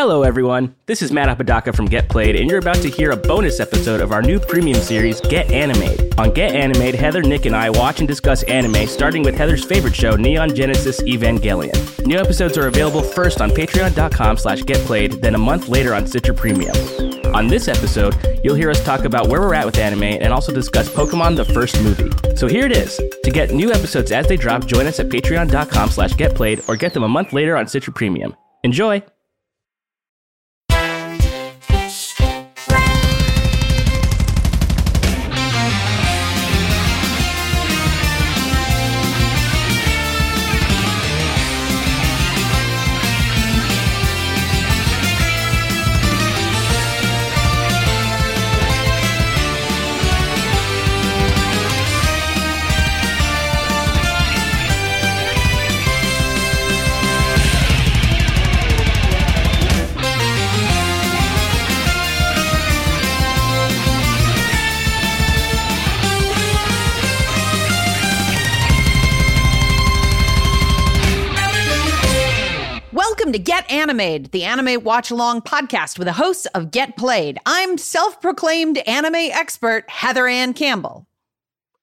Hello, everyone. This is Matt Apodaca from Get Played, and you're about to hear a bonus episode of our new premium series, Get Animated. On Get Animated, Heather, Nick, and I watch and discuss anime, starting with Heather's favorite show, Neon Genesis Evangelion. New episodes are available first on patreon.com slash getplayed, then a month later on Stitcher Premium. On this episode, you'll hear us talk about where we're at with anime and also discuss Pokemon the first movie. So here it is. To get new episodes as they drop, join us at patreon.com slash getplayed or get them a month later on Stitcher Premium. Enjoy! Animated, the anime watch along podcast with the hosts of Get Played. I'm self proclaimed anime expert Heather Anne Campbell.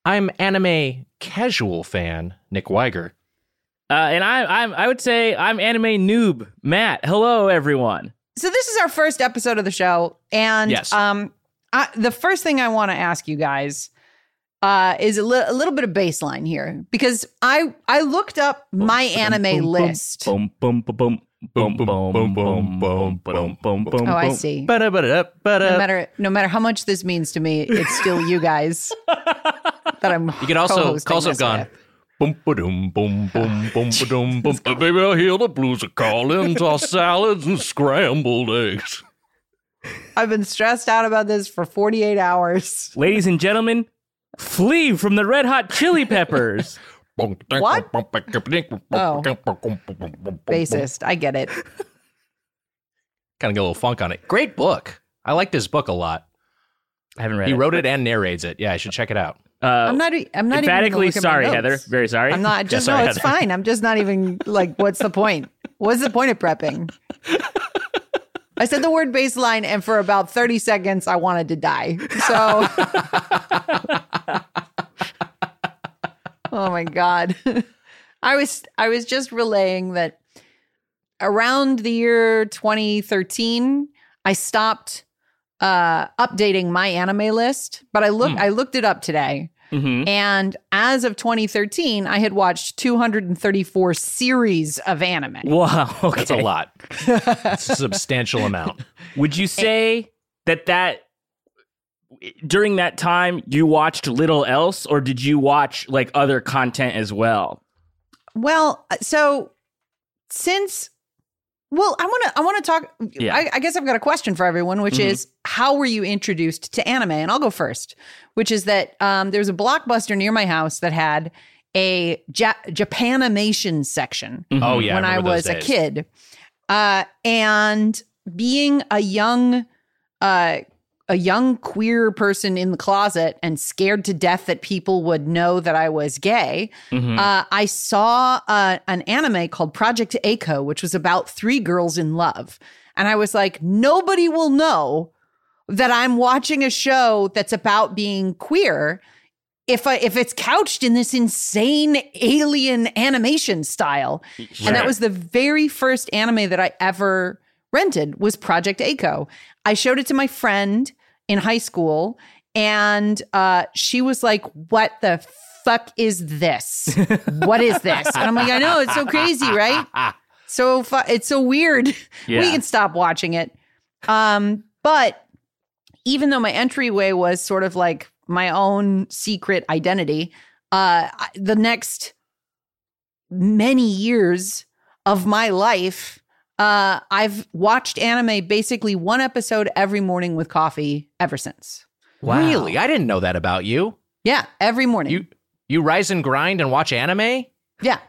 I'm anime casual fan Nick Weiger. Uh, and I, I'm, I would say I'm anime noob Matt. Hello, everyone. So, this is our first episode of the show. And Yes. um, I, the first thing I want to ask you guys uh, is a, li- a little bit of baseline here because I, I looked up my anime list. Boom, boom, boom, boom. Boom, boom, boom, boom, boom, boom, boom, boom. Oh, I see. Ba-da-ba-da-da, No matter no matter how much this means to me, it's still you guys that I'm. You can also co-hosting also have this gone. with. Boom, ba-dum, boom, boom, boom, boom. Uh, Baby, I hear the blues are calling. Toss salads and scrambled eggs. I've been stressed out about this for 48 hours. Ladies and gentlemen, Flea from the red hot chili peppers. What? Oh. Bassist, I get it. Kind of get a little funk on it. Great book. I like this book a lot. I haven't read it. He it. wrote it and narrates it. Yeah, I should check it out. Uh, I'm not. I'm not emphatically even sorry, look at my Heather. Very sorry. I'm not. Just sorry, no. It's Heather. fine. I'm just not even like. What's the point? What's the point of prepping? I said the word baseline, and for about 30 seconds, I wanted to die. So. oh my god. I was I was just relaying that around the year 2013, I stopped uh updating my anime list, but I looked I looked it up today. Mhm. And as of 2013, I had watched 234 series of anime. Wow. Okay. That's a lot. It's a substantial amount. Would you say that that during that time you watched little else, or did you watch like other content as well? Well, uh, so since well, I want to I want to talk Yeah. I, I guess I've got a question for everyone, which Mhm. is how were you introduced to anime? And I'll go first, which is that um, there's a blockbuster near my house that had a ja- Japanimation section. Oh yeah, when I, remember those was a kid. Uh, and being a young, uh, a young queer person in the closet and scared to death that people would know that I was gay, Mhm. uh, I saw uh, an anime called Project A-ko, which was about three girls in love. And I was like, nobody will know that I'm watching a show that's about being queer if I, if it's couched in this insane alien animation style. And that was the very first anime that I ever rented was Project A-ko. I showed it to my friend in high school and uh, she was like, "What the fuck is this? what is this?" And I'm like, "I know, it's so crazy, right? So fu- it's so weird. Yeah. We can stop watching it." Um, but even though my entryway was sort of like my own secret identity, uh, the next many years of my life, uh, I've watched anime basically one episode every morning with coffee ever since. Wow. Really? I didn't know that about you. Yeah, every morning. You you rise and grind and watch anime? yeah.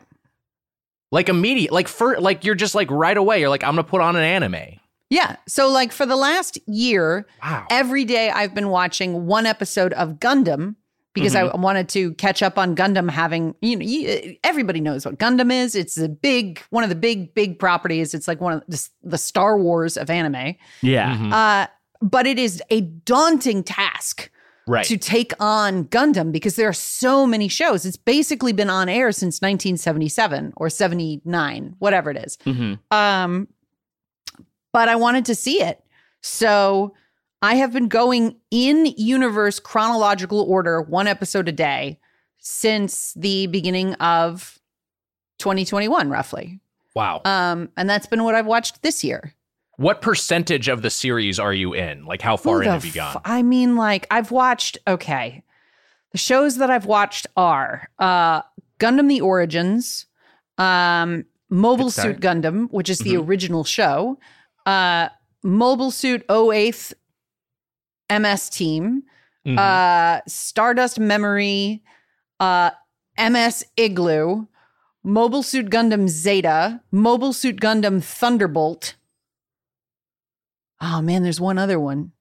Like immediate like for like you're just like right away, you're like, I'm gonna put on an anime. Yeah. So, like, for the last year, Wow. every day I've been watching one episode of Gundam because I wanted to catch up on Gundam having, you know, you, everybody knows what Gundam is. It's a big, one of the big, big properties. It's like one of the, the Star Wars of anime. Yeah. Mhm. Uh, but it is a daunting task right. to take on Gundam because there are so many shows. It's basically been on air since 1977 or 79, whatever it is. hmm Um, but I wanted to see it. So I have been going in universe chronological order, one episode a day since the beginning of 2021, roughly. wow. Um, and that's been what I've watched this year. what percentage of the series are you in? Like, how far Who in have you gone? f- I mean, like, I've watched, okay. The shows that I've watched are uh, Gundam The Origins, um, Mobile Suit Gundam, which is the Mm-hmm. original show, uh, Mobile Suit 08th MS Team, Mhm. uh, Stardust Memory, uh, MS Igloo, Mobile Suit Gundam Zeta, Mobile Suit Gundam Thunderbolt. Oh man, there's one other one.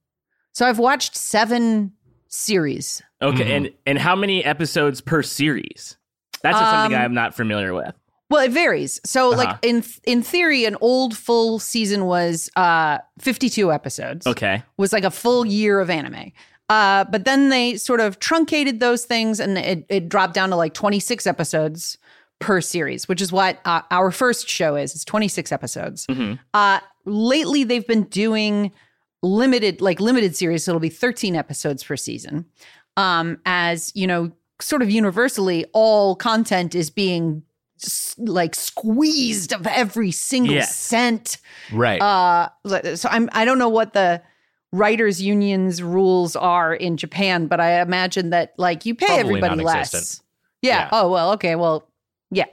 So I've watched seven series. Okay. Mhm. And and how many episodes per series? That's just something Um, I'm not familiar with. Well, it varies. So, Uh-huh. like in in theory, an old full season was uh 52 episodes. Okay. was like a full year of anime. Uh, but then they sort of truncated those things and it, it dropped down to like 26 episodes per series, which is what uh, our first show is. It's 26 episodes. hmm Uh, lately, they've been doing limited, like limited series. So it'll be 13 episodes per season. Um, as you know, sort of universally, all content is being like squeezed of every single Yes. cent right. uh so i'm i don't know what the writers unions rules are in japan but i imagine that like you pay Probably everybody less yeah. Yeah. oh well okay well yeah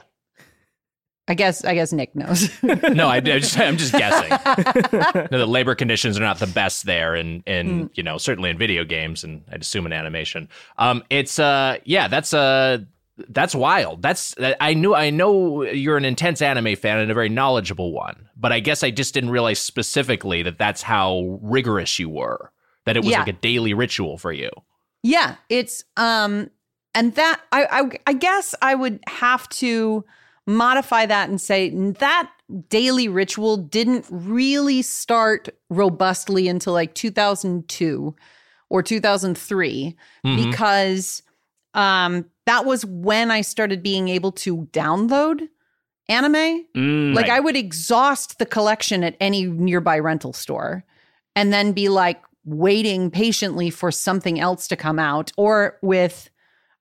i guess i guess nick knows no, I, I just, I'm just guessing. No, the labor conditions are not the best there, and and Mm. you know certainly in video games, and I'd assume in animation. Um, it's uh, yeah, that's uh, that's wild. That's I knew I know you're an intense anime fan and a very knowledgeable one, but I guess I just didn't realize specifically that that's how rigorous you were. That it was Yeah. like a daily ritual for you. Yeah, it's um and that I, I I guess I would have to modify that and say that daily ritual didn't really start robustly until like 2002 or 2003 Mhm. because um that was when I started being able to download anime Mm, like Right. I would exhaust the collection at any nearby rental store and then be like waiting patiently for something else to come out or with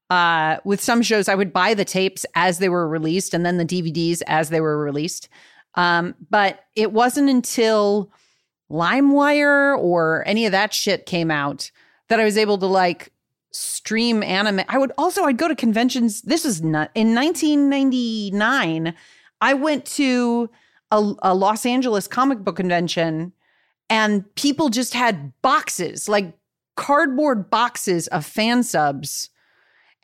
uh with some shows I would buy the tapes as they were released and then the DVDs as they were released. Um but it wasn't until LimeWire or any of that shit came out that I was able to like stream anime. I would also I'd go to conventions. This is not in 1999. I went to a, a Los Angeles comic book convention and people just had boxes, like cardboard boxes of fan subs.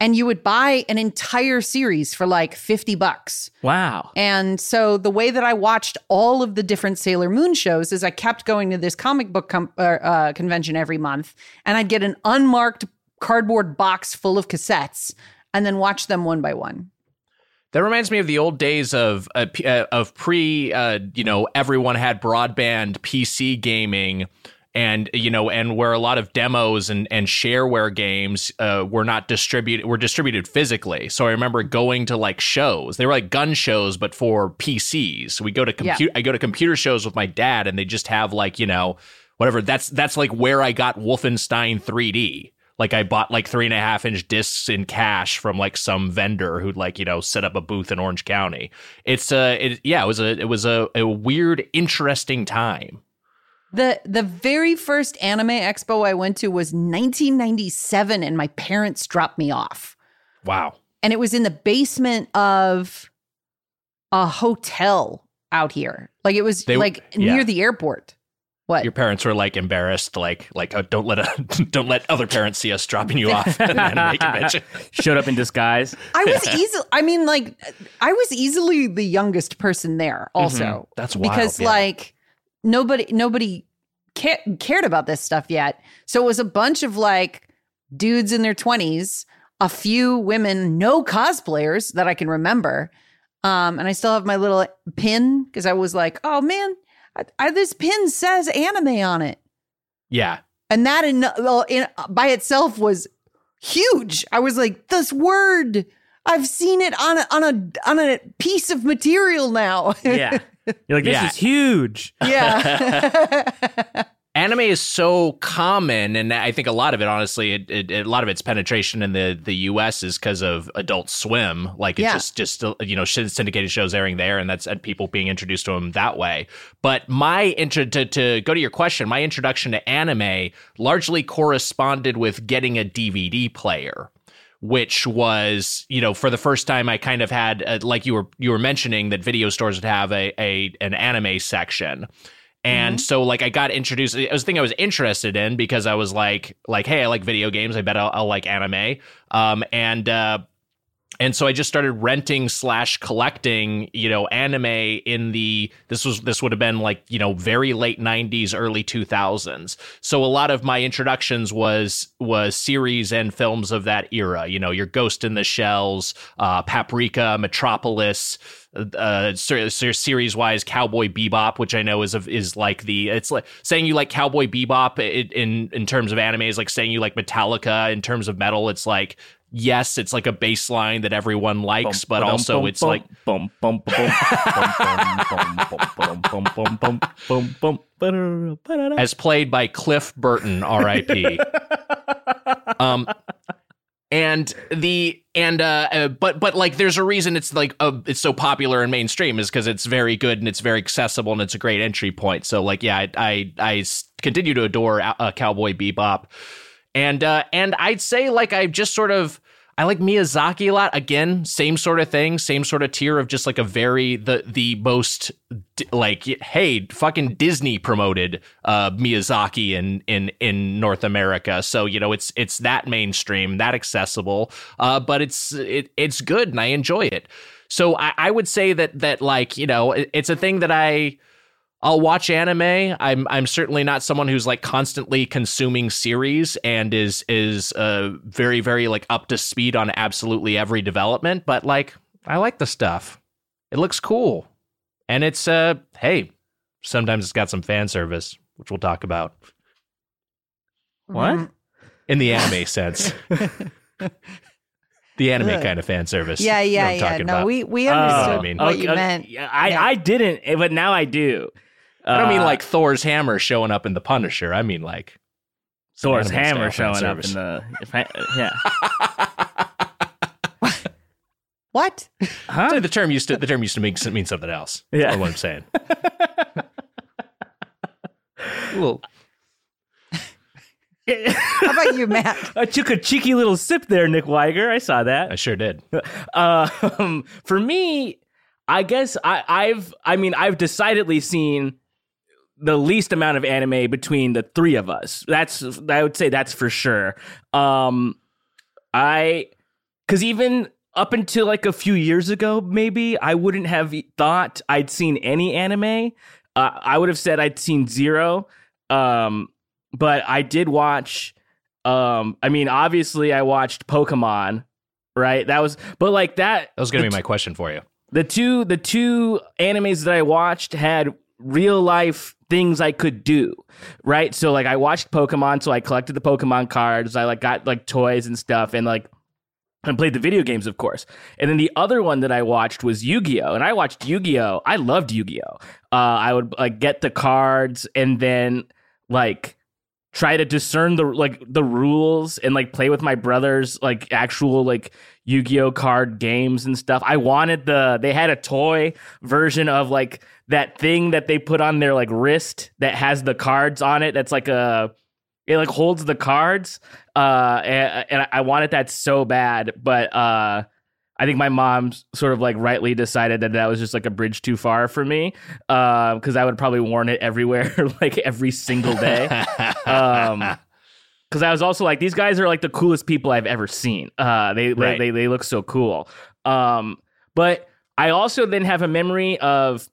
And you would buy an entire series for like 50 bucks. wow. And so the way that I watched all of the different Sailor Moon shows is I kept going to this comic book com- uh, uh, convention every month, and I'd get an unmarked cardboard box full of cassettes, and then watch them one by one. That reminds me of the old days of uh, uh, of pre, uh, you know, everyone had broadband PC gaming, and you know, and where a lot of demos and and shareware games uh, were not distributed were distributed physically. So I remember going to like shows. They were like gun shows, but for PCs. So we go to Yeah. compute. I go to computer shows with my dad, and they just have like you know, whatever. That's that's like where I got Wolfenstein 3D. Like I bought like three and a half inch discs in cash from like some vendor who'd like you know set up a booth in Orange County. It's uh, it, yeah, it was a it was a, a weird, interesting time. The the very first anime expo I went to was 1997, and my parents dropped me off. Wow. and it was in the basement of a hotel out here. Like it was They- like yeah. near the airport. What? Your parents were like embarrassed, like like oh, don't let a, don't let other parents see us dropping you off at an anime convention. Showed up in disguise. I was easily. I mean, like I was easily the youngest person there. Also, Mhm. That's wild, because yeah. like nobody nobody ca- cared about this stuff yet. So it was a bunch of like dudes in their twenties a few women, no cosplayers that I can remember. Um, and I still have my little pin because I was like, oh man, I, I, this pin says anime on it. Yeah. And that in, in by itself was huge. I was like, this word, I've seen it on a, on a on a piece of material now. yeah. You're like, this Yeah. is huge. yeah. anime is so common and i think a lot of it honestly it, it, a lot of its penetration in the the us is because of adult swim like it's Yeah. just just uh, you know syndicated shows airing there and that's and people being introduced to them that way but my intro to, to go to your question my introduction to anime largely corresponded with getting a dvd player which was you know for the first time I kind of had uh, like you were you were mentioning that video stores would have a, a an anime section. And so like I got introduced it was a thing I was interested in because I was like like hey I like video games. I bet I'll, I'll like anime. Um and uh and so I just started renting slash collecting, you know, anime in the this was this would have been like you know very late '90s, early 2000s. So a lot of my introductions was was series and films of that era. You know, your Ghost in the Shells, uh, Paprika, Metropolis, uh, series wise, Cowboy Bebop, which I know is of is like the it's like saying you like Cowboy Bebop in, in terms of anime is like saying you like Metallica in terms of metal. It's like yes, it's like a baseline that everyone likes, but also it's like as played by Cliff Burton, R.I.P. um, and the and uh, uh, but but like there's a reason it's like uh, it's so popular and mainstream is because it's very good and it's very accessible and it's a great entry point. So like yeah, I I, I continue to adore uh, Cowboy Bebop and uh, and I'd say like I just sort of. I like Miyazaki a lot. Again, same sort of thing, same sort of tier of just like a very the the most like hey, fucking Disney promoted uh Miyazaki in in in North America. So, you know, it's it's that mainstream, that accessible. Uh but it's it, it's good and I enjoy it. So I, I would say that that like, you know, it, it's a thing that I I'll watch anime. I'm I'm certainly not someone who's like constantly consuming series and is is uh very very like up to speed on absolutely every development, but like I like the stuff. It looks cool. And it's uh hey, sometimes it's got some fan service, which we'll talk about What? in the anime sense. the anime Ugh. kind of fan service. Yeah, yeah, I'm yeah. No, about. we we Oh, understood I mean. what okay, you meant. Yeah, I Yeah. I didn't, eh, but now I do. I don't mean Uh, like Thor's hammer showing up in the Punisher. I mean like Thor's anime hammer style fan showing up service. in the if I- yeah. What? Huh? the term used to the term used to mean, mean something else. Yeah. That's what I'm saying. well, How about you, Matt? I took a cheeky little sip there, Nick Weiger. I saw that. I sure did. um, for me, I guess I, I've, I mean, I've decidedly seen the least amount of anime between the three of us. That's, I would say that's for sure. Um, I, because even up until like a few years ago, maybe I wouldn't have thought I'd seen any anime. Uh, I would have said I'd seen zero. Um, but I did watch. Um, I mean, obviously, I watched Pokemon. Right, that was, but like that. That was going to be my question for you. the two the two animes that I watched had real life things I could do. Right? So like I watched Pokemon, so I collected the Pokemon cards, I like got like toys and stuff and like and played the video games, of course. And then the other one that I watched was Yu-Gi-Oh! And I watched Yu-Gi-Oh! I loved Yu-Gi-Oh! Uh, I would like get the cards and then like try to discern the like the rules and like play with my brothers like actual like Yu-Gi-Oh card games and stuff. I wanted the they had a toy version of like that thing that they put on their like wrist that has the cards on it that's like a it like holds the cards uh and, and I wanted that so bad but uh I think my mom sort of like rightly decided that that was just like a bridge too far for me because I would probably worn it everywhere like every single day um because I was also like, these guys are like the coolest people I've ever seen. Uh, they, Right. they they look so cool. Um, but I also then have a memory of,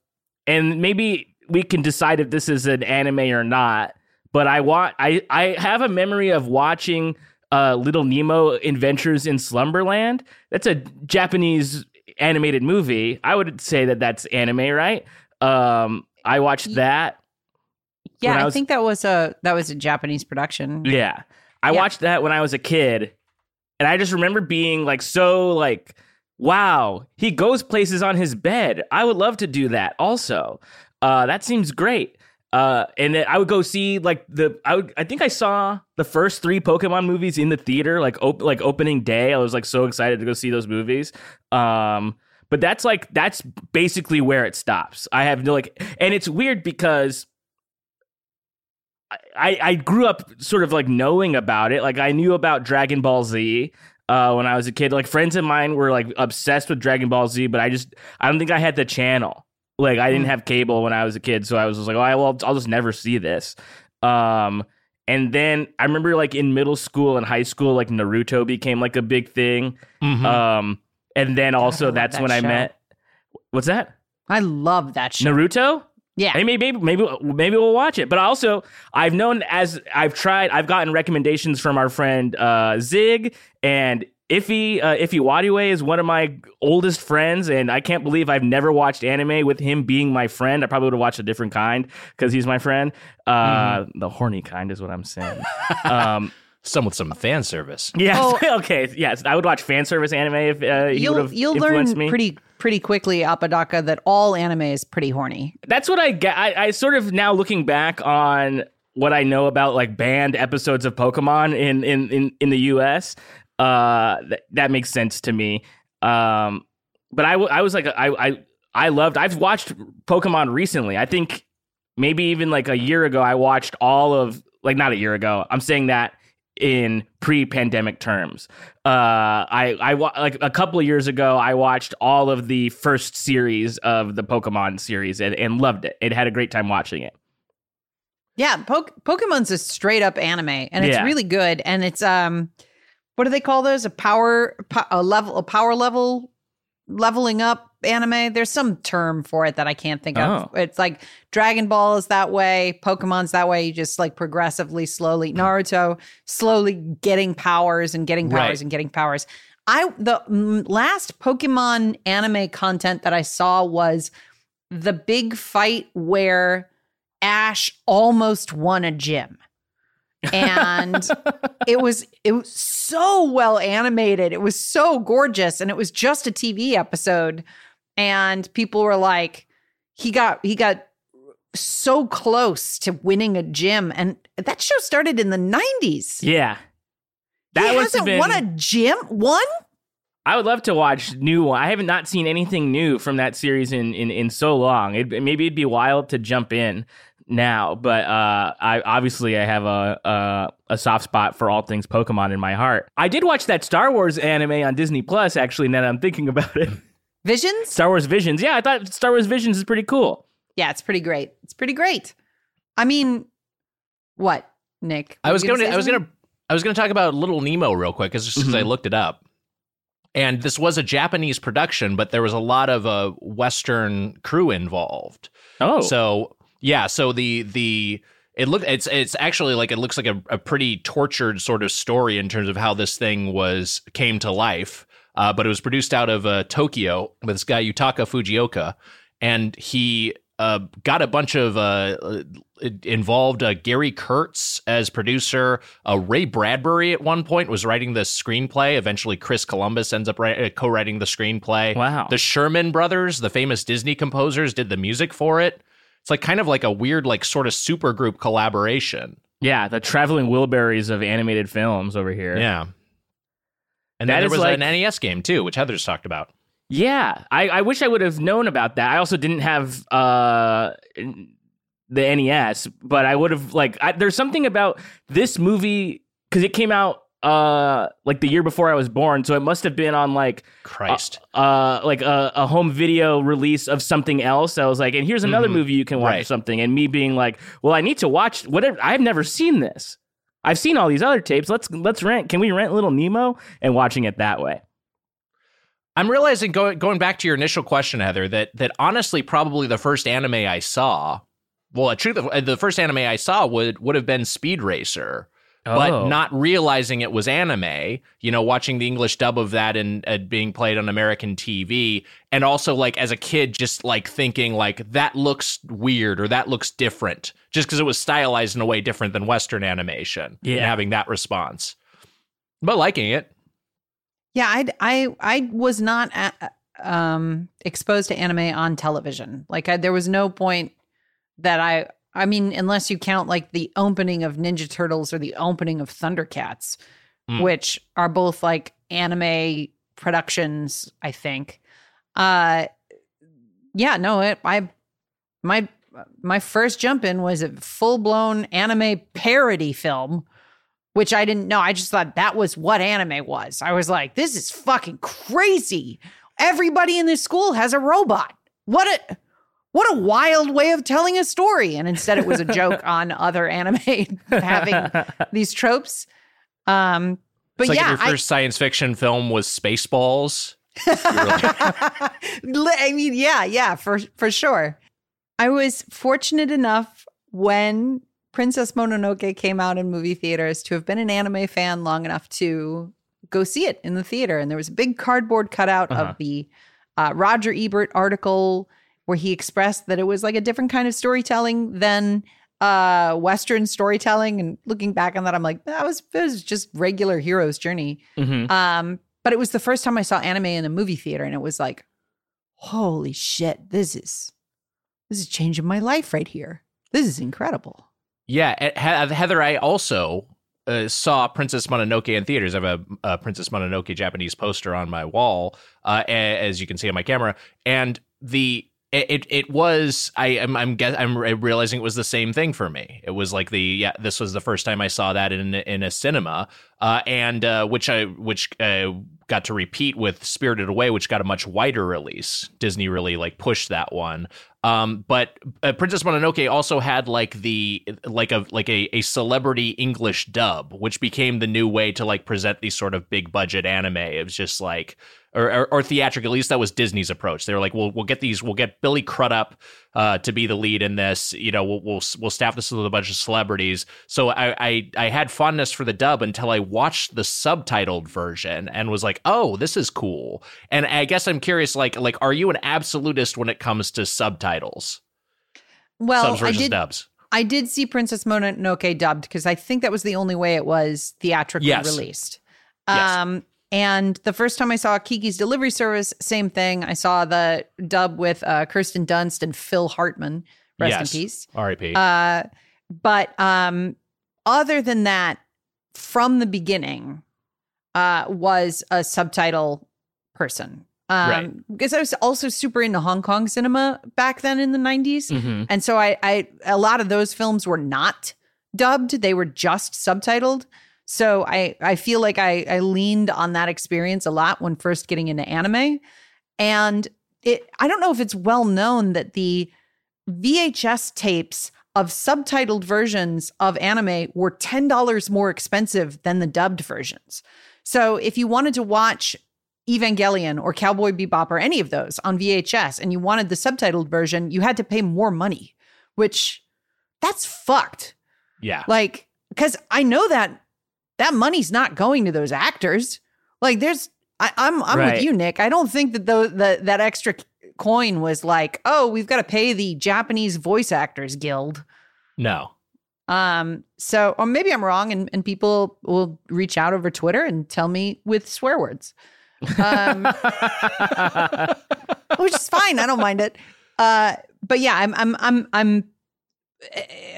and maybe we can decide if this is an anime or not. But I want I I have a memory of watching uh, Little Nemo Adventures in Slumberland. That's a Japanese animated movie. I would say that that's anime, right? Um, I watched that. Yeah, I I, think that was a that was a Japanese production. Yeah. I Yeah. watched that when I was a kid. And I just remember being like so like wow, he goes places on his bed. I would love to do that also. Uh that seems great. Uh and I would go see like the I would I think I saw the first 3 Pokemon movies in the theater like op- like opening day. I was like so excited to go see those movies. Um but that's like that's basically where it stops. I have no like and it's weird because I, I grew up sort of like knowing about it. Like I knew about Dragon Ball Z uh, when I was a kid. Like friends of mine were like obsessed with Dragon Ball Z, but I just I don't think I had the channel. Like I didn't have cable when I was a kid, so I was just like, oh, I, well, I'll just never see this. Um, and then I remember like in middle school and high school, like Naruto became like a big thing. Mhm. Um, and then also that's that when I met. What's that? I love that show. Naruto. Yeah, maybe maybe maybe maybe we'll watch it. But also, I've known as I've tried, I've gotten recommendations from our friend uh, Zig and Iffy. Uh, Iffy Wadiwe is one of my oldest friends, and I can't believe I've never watched anime with him being my friend. I probably would have watched a different kind because he's my friend. Uh, The horny kind is what I'm saying. um, some with some fan service. yes, Oh. okay, yes, I would watch fan service anime if uh, he would you'll have you'll learn me. pretty pretty quickly, Apodaca, that all anime is pretty horny. that's what I get. I, I sort of now looking back on what I know about like banned episodes of Pokemon in in in, in the U.S. Uh, th- that makes sense to me. Um, but I, w- I was like I I I loved. I've watched Pokemon recently. I think maybe even like a year ago. I watched all of like not a year ago. I'm saying that in pre-pandemic terms. Uh, I I wa- like a couple of years ago. I watched all of the first series of the Pokemon series and, and loved it. It had a great time watching it. Yeah, po- Pokemon's a straight up anime, and it's Yeah. really good. And it's um, what do they call those? A power, po- a level, a power level, leveling up anime. There's some term for it that I can't think of. Oh. It's like Dragon Ball is that way, Pokemon's that way. You just like progressively, slowly. Hmm. Naruto slowly getting powers and getting powers Right. and getting powers. I the last Pokemon anime content that I saw was the big fight where Ash almost won a gym. And it was it was so well animated. It was so gorgeous and it was just a TV episode and people were like he got he got so close to winning a gym and that show started in the 90s. Yeah, that he hasn't been. won a gym? One? I would love to watch new one. I haven't not seen anything new from that series in in, in so long. It, maybe it'd be wild to jump in now, but uh, I obviously I have a, a a soft spot for all things Pokemon in my heart. I did watch that Star Wars anime on Disney Plus. Actually, now that I'm thinking about it, Visions? Star Wars Visions. Yeah, I thought Star Wars Visions is pretty cool. Yeah, it's pretty great. It's pretty great. I mean, what, Nick? I was going to I was going to I was going to talk about Little Nemo real quick, just because I Mhm. looked it up. And this was a Japanese production, but there was a lot of uh, Western crew involved. Oh, So yeah, so the the it look it's it's actually like it looks like a, a pretty tortured sort of story in terms of how this thing was came to life. Uh, but it was produced out of uh, Tokyo with this guy Yutaka Fujioka, and he uh, got a bunch of uh, uh, involved uh, Gary Kurtz as producer. Uh, Ray Bradbury at one point was writing the screenplay. Eventually, Chris Columbus ends up write, uh, co-writing the screenplay. Wow. The Sherman Brothers, the famous Disney composers, did the music for it. It's like kind of like a weird, like sort of supergroup collaboration. yeah, the traveling Wilburys of animated films over here. Yeah. And That then there was like- an NES game too, which Heather's talked about. Yeah, I, I wish I would have known about that. I also didn't have uh the NES, but I would have like. I, there's something about this movie because it came out uh like the year before I was born, so it must have been on like Christ. uh like a, a home video release of something else. I was like, and here's another Mhm. movie you can watch Right. something, and me being like, well, I need to watch whatever. I've never seen this. I've seen all these other tapes. Let's let's rent. Can we rent Little Nemo and watching it that way? I'm realizing going going back to your initial question, Heather, that that honestly probably the first anime I saw, well, truth, the first anime I saw would would have been Speed Racer but Oh. not realizing it was anime. You know, watching the English dub of that and uh, being played on American TV, and also like as a kid, just like thinking like that looks weird or that looks different, just because it was stylized in a way different than Western animation. and Yeah. having that response, but liking it. Yeah, I I I was not uh um exposed to anime on television. Like I, there was no point that I I mean unless you count like the opening of Ninja Turtles or the opening of Thundercats, Mm. which are both like anime productions, I think. Uh yeah, no, it, I my my first jump in was a full-blown anime parody film which I didn't know. I just thought that was what anime was. I was like, this is fucking crazy. Everybody in this school has a robot. What a what a wild way of telling a story. And instead it was a joke on other anime having these tropes. Um but it's like yeah, if your first science fiction film was Spaceballs. I, I mean, yeah, yeah, for for sure. I was fortunate enough when Princess Mononoke came out in movie theaters to have been an anime fan long enough to go see it in the theater. And there was a big cardboard cutout Uh-huh. of the uh, Roger Ebert article where he expressed that it was like a different kind of storytelling than uh western storytelling and looking back on that i'm like that was it was just regular hero's journey Mhm. um, but it was the first time I saw anime in a movie theater, and it was like, holy shit, this is this is changing my life right here. This is incredible. Yeah, Heather, I also uh, saw Princess Mononoke in theaters. I have a, a Princess Mononoke Japanese poster on my wall, uh, as you can see on my camera, and the it it, was I am I'm, guess, I'm realizing it was the same thing for me. It was like the yeah this was the first time I saw that in in a cinema, uh, and uh, which I which uh, got to repeat with Spirited Away, which got a much wider release. Disney really like pushed that one. Um, but uh, Princess Mononoke also had like the like a like a, a celebrity English dub, which became the new way to like present these sort of big budget anime. It was just like or, or, or theatric. At least that was Disney's approach. They were like, "We'll we'll get these. We'll get Billy Crudup uh, to be the lead in this. You know, we'll we'll we'll staff this with a bunch of celebrities." So I, I I had fondness for the dub until I watched the subtitled version and was like, "Oh, this is cool." And I guess I'm curious, like like, are you an absolutist when it comes to subtitles, Well, subs I did dubs? I did see Princess Mononoke dubbed because I think that was the only way it was theatrically Yes. released. Yes. Um, and the first time I saw Kiki's Delivery Service, same thing. I saw the dub with uh, Kirsten Dunst and Phil Hartman. Rest Yes. in peace. R.I.P. Uh, but um, other than that, from the beginning, uh, was a subtitle person. Um, Right. Because I was also super into Hong Kong cinema back then in the 90s. Mhm. And so I, I, a lot of those films were not dubbed; they were just subtitled. So I, I feel like I, I leaned on that experience a lot when first getting into anime, and it. I don't know if it's well known that the VHS tapes of subtitled versions of anime were ten dollars more expensive than the dubbed versions. So if you wanted to watch Evangelion or Cowboy Bebop or any of those on VHS and you wanted the subtitled version, you had to pay more money, which that's fucked. yeah. Like, because I know that that money's not going to those actors. Like, there's, I, I'm, I'm Right. with you, Nick. I don't think that the, the that extra coin was like, oh, we've got to pay the Japanese Voice Actors Guild. No. Um, so, or maybe I'm wrong, and, and people will reach out over Twitter and tell me with swear words. Um, which is fine. I don't mind it. Uh, but yeah, I'm I'm I'm I'm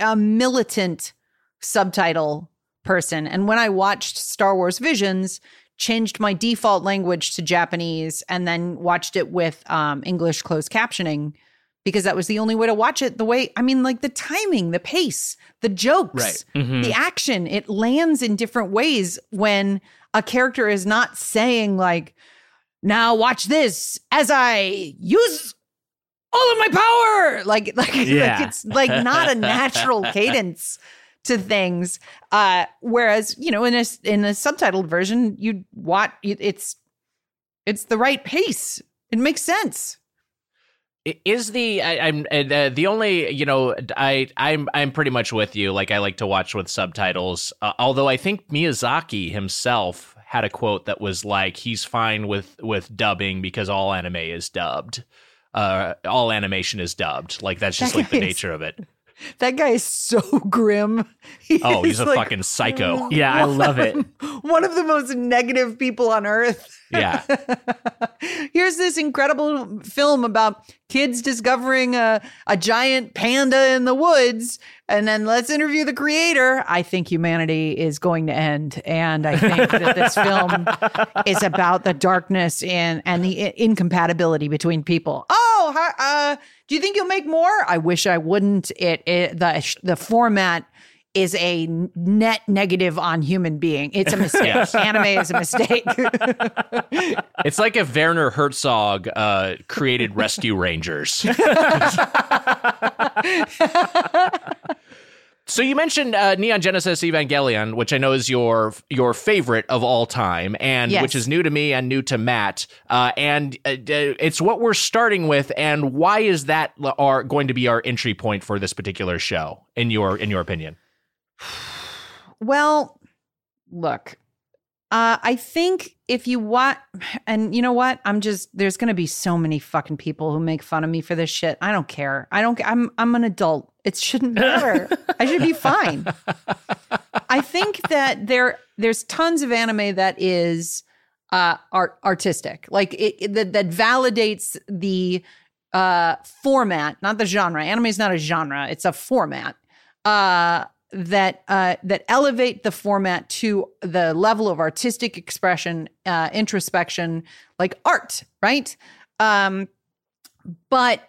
a militant subtitle person, and when I watched Star Wars Visions, changed my default language to Japanese, and then watched it with um, English closed captioning because that was the only way to watch it. The way I mean, like the timing, the pace, the jokes, Right. Mhm. the action, it lands in different ways when a character is not saying like, "Now watch this as I use all of my power." Like, like, Yeah. like it's like not a natural cadence to things. Uh, whereas you know, in a in a subtitled version, you watch it's it's the right pace. It makes sense. is the I, am uh, the only you know I I'm I'm pretty much with you. Like I like to watch with subtitles. Uh, although I think Miyazaki himself had a quote that was like he's fine with with dubbing because all anime is dubbed. Uh, all animation is dubbed. Like that's just like the nature of it. That guy is so grim. He oh, he's a like, fucking psycho. Yeah, I love it. One of the most negative people on earth. Yeah. Here's this incredible film about kids discovering a, a giant panda in the woods. And then let's interview the creator. I think humanity is going to end. And I think that this film is about the darkness and, and the incompatibility between people. Oh, uh, do you think you'll make more? I wish I wouldn't. It, it the the format is a net negative on human being. It's a mistake. Yes. Anime is a mistake. it's like if Werner Herzog uh, created Rescue Rangers. So you mentioned uh, Neon Genesis Evangelion, which I know is your your favorite of all time, and yes. which is new to me and new to Matt. Uh, and uh, it's what we're starting with. And why is that our, going to be our entry point for this particular show, in your in your opinion? Well, look, uh, I think if you want, and you know what, I'm just there's going to be so many fucking people who make fun of me for this shit. I don't care. I don't. I'm I'm an adult. It shouldn't matter. I should be fine. I think that there there's tons of anime that is uh art artistic, like it, it that, that validates the uh format, not the genre. Anime is not a genre; it's a format. Uh, that uh, that elevate the format to the level of artistic expression, uh, introspection, like art, right? Um, but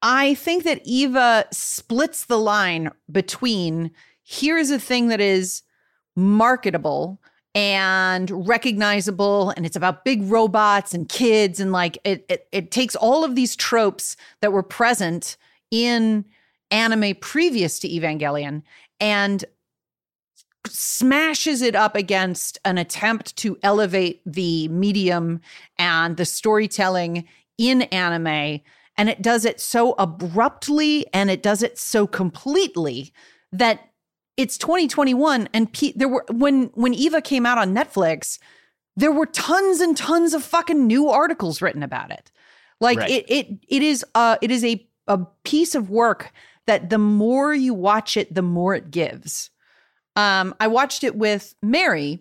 I think that Eva splits the line between here's a thing that is marketable and recognizable and it's about big robots and kids and like it, it it takes all of these tropes that were present in anime previous to Evangelion and smashes it up against an attempt to elevate the medium and the storytelling in anime and it does it so abruptly and it does it so completely that it's 2021 and P- there were when when Eva came out on Netflix there were tons and tons of fucking new articles written about it like right. it it it is uh it is a a piece of work that the more you watch it, the more it gives. Um, I watched it with Mary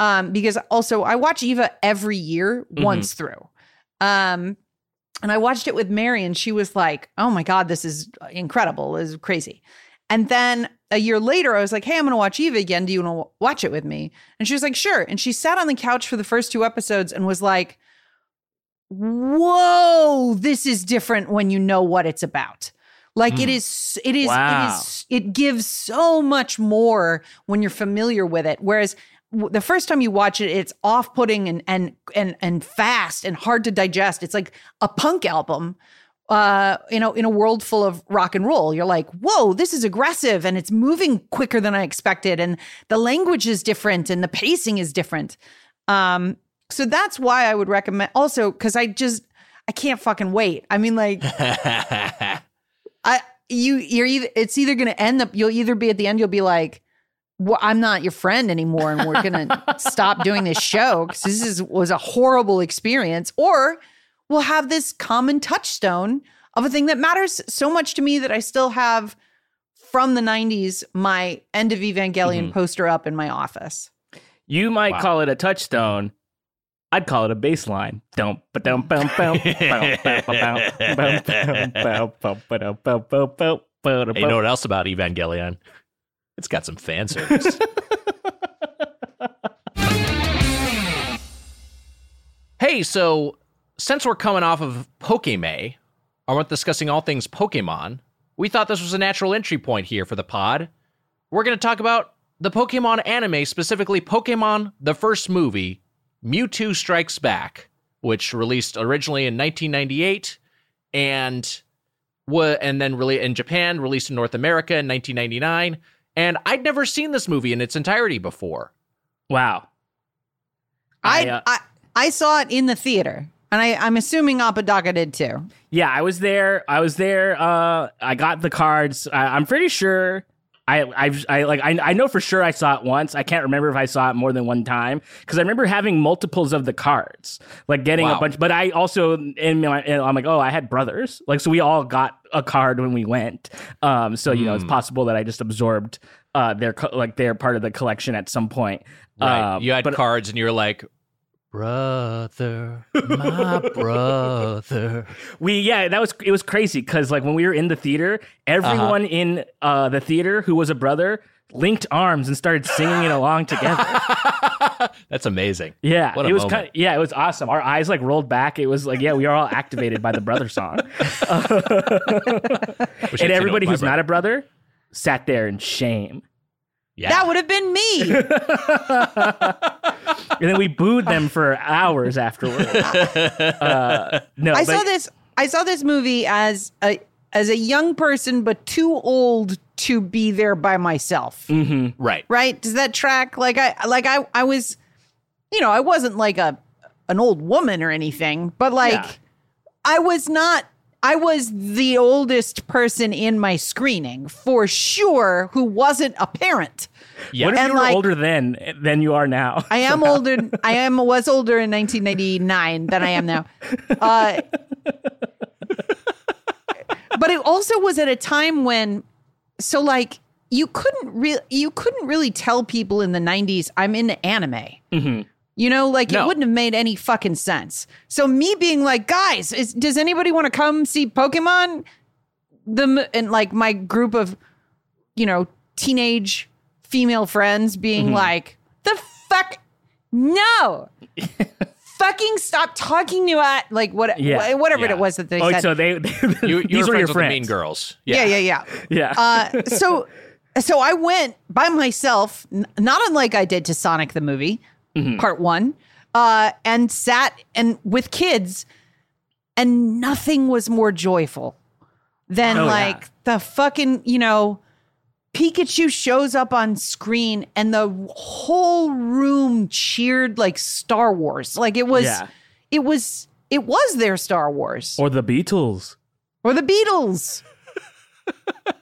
um, because also I watch Eva every year mm-hmm. once through. Um, and I watched it with Mary, and she was like, "Oh my god, this is incredible! This is crazy." And then a year later, I was like, "Hey, I'm going to watch Eva again. Do you want to watch it with me?" And she was like, "Sure." And she sat on the couch for the first two episodes and was like, "Whoa, this is different when you know what it's about." Like mm. it is, it is, wow. it is, it gives so much more when you're familiar with it. Whereas the first time you watch it, it's off-putting and and and and fast and hard to digest. It's like a punk album, uh, you know, in a world full of rock and roll. You're like, whoa, this is aggressive and it's moving quicker than I expected, and the language is different and the pacing is different. Um, so that's why I would recommend. Also, because I just I can't fucking wait. I mean, like. I you you're either it's either going to end up you'll either be at the end you'll be like well, I'm not your friend anymore and we're going to stop doing this show cuz this is was a horrible experience or we'll have this common touchstone of a thing that matters so much to me that I still have from the 90s my end of Evangelion mm-hmm. poster up in my office. You might wow. call it a touchstone. I'd call it a baseline. Don't but don't boom boom You know what else about Evangelion? It's got some fan service. hey, so since we're coming off of Pokemay, I want discussing all things Pokemon. We thought this was a natural entry point here for the pod. We're going to talk about the Pokemon anime, specifically Pokemon the first movie, Mewtwo Strikes Back, which released originally in 1998 and and then really in Japan, released in North America in 1999. And I'd never seen this movie in its entirety before. Wow. I I, uh, I, I saw it in the theater. And I, I'm assuming Apodaca did too. Yeah, I was there. I was there. Uh, I got the cards. I, I'm pretty sure. I, I've, I like, I, I know for sure I saw it once. I can't remember if I saw it more than one time because I remember having multiples of the cards, like getting Wow. a bunch. But I also, in my, and I'm like, oh, I had brothers, like, so we all got a card when we went. Um, so you know, it's possible that I just absorbed, uh, their co- like their part of the collection at some point. Right. Uh, you had but- cards and you were like, brother, my brother. We yeah, that was it was crazy because like when we were in the theater, everyone in uh, the theater who was a brother linked arms and started singing it along together. That's amazing. Yeah, What it was kind yeah, it was awesome. Our eyes like rolled back. It was like yeah, we are all activated by the brother song, and everybody who's not a brother sat there in shame. Yeah. That would have been me. And then we booed them for hours afterwards. Uh, no, I but- saw this. I saw this movie as a as a young person, but too old to be there by myself. right. Right? Does that track? Like I like I I was, you know, I wasn't like a an old woman or anything, but like Yeah. I was not. I was the oldest person in my screening for sure, who wasn't a parent. Yeah. What if And, you were like- older then than you are now? I am older. I am was older in 1999 than I am now. Uh, but it also was at a time when, so like you couldn't really you couldn't really tell people in the 90s I'm into anime. You know, like it wouldn't have made any fucking sense. So me being like, guys, is, does anybody want to come see Pokemon? The and like my group of, you know, teenage female friends being Mm-hmm. like, the fuck, no, fucking stop talking to us. Like what, Yeah. whatever Yeah. it was that they oh, said. so they You, you these were were your friends with the friends. mean girls. yeah, yeah, yeah. Yeah. Uh, so so I went by myself, n- not unlike I did to Sonic the movie, Mm-hmm. part one, uh, and sat and with kids, and nothing was more joyful than Oh, yeah. like the fucking you know. Pikachu shows up on screen and the whole room cheered like Star Wars. Like it was Yeah. it was it was their Star Wars or the Beatles. or the Beatles.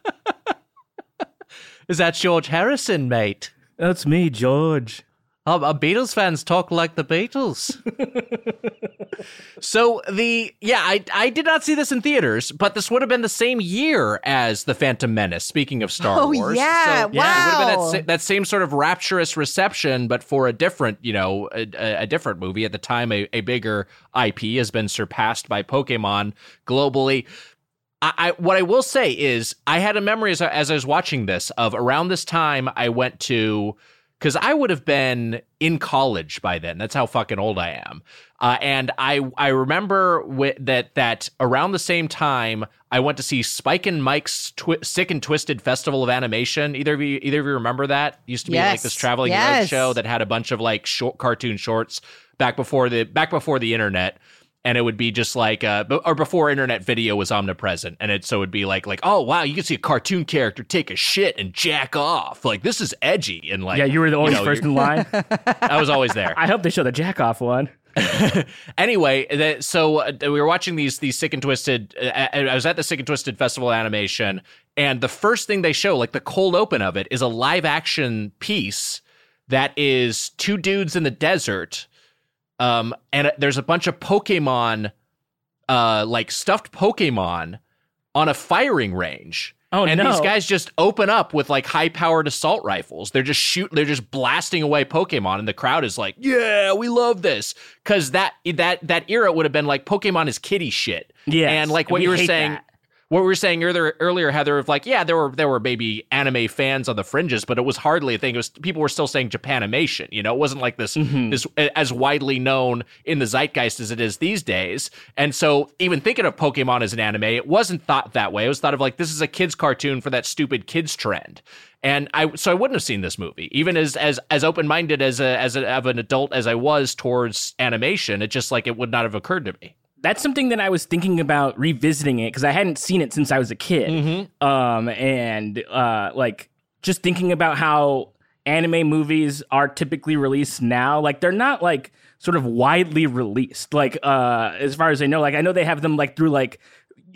Is that George Harrison, mate? That's me, George. Um, uh, Beatles fans talk like the Beatles. so the yeah, I I did not see this in theaters, but this would have been the same year as the Phantom Menace. Speaking of Star Oh, Wars, yeah, so, it would have been that, wow. that same sort of rapturous reception, but for a different you know a, a- a different movie. At the time, a, a bigger IP has been surpassed by Pokemon globally. I, I what I will say is I had a memory as I, as I was watching this of around this time I went to because I would have been in college by then. That's how fucking old I am. Uh, and I I remember that that around the same time I went to see Spike and Mike's twi- Sick and Twisted Festival of Animation. Either of you either of you remember that? Used to be like this traveling Yes. show that had a bunch of like short cartoon shorts back before the back before the internet and it would be just like uh or before internet video was omnipresent and it so it'd be like like oh wow you can see a cartoon character take a shit and jack off like this is edgy and like Yeah, you were the only know, first in line. i was always there I hope they show the jack off one. anyway, the, so uh, we were watching these these sick and twisted. Uh, I was at the sick and twisted festival animation, and the first thing they show, like the cold open of it, is a live action piece that is two dudes in the desert, um, and there's a bunch of Pokemon, uh, like stuffed Pokemon, on a firing range. Oh, and no. these guys just open up with like high powered assault rifles. They're just shoot. They're just blasting away Pokemon, and the crowd is like, "Yeah, we love this." Because that that that era would have been like Pokemon is kitty shit. Yes, and like and what we you were saying. that. What we were saying earlier, earlier, Heather, of like, yeah, there were there were maybe anime fans on the fringes, but it was hardly a thing. It was people were still saying Japanimation. You know, it wasn't like this Mm-hmm. this as widely known in the zeitgeist as it is these days. And so, even thinking of Pokemon as an anime, it wasn't thought that way. It was thought of like this is a kids cartoon for that stupid kids trend. And I so I wouldn't have seen this movie, even as as as open minded as a as a, of an adult as I was towards animation. It just like it would not have occurred to me. That's something that I was thinking about revisiting it because I hadn't seen it since I was a kid. Mm-hmm. Um, and uh, like just thinking about how anime movies are typically released now. Like they're not like sort of widely released. Like uh as far as I know, like I know they have them like through like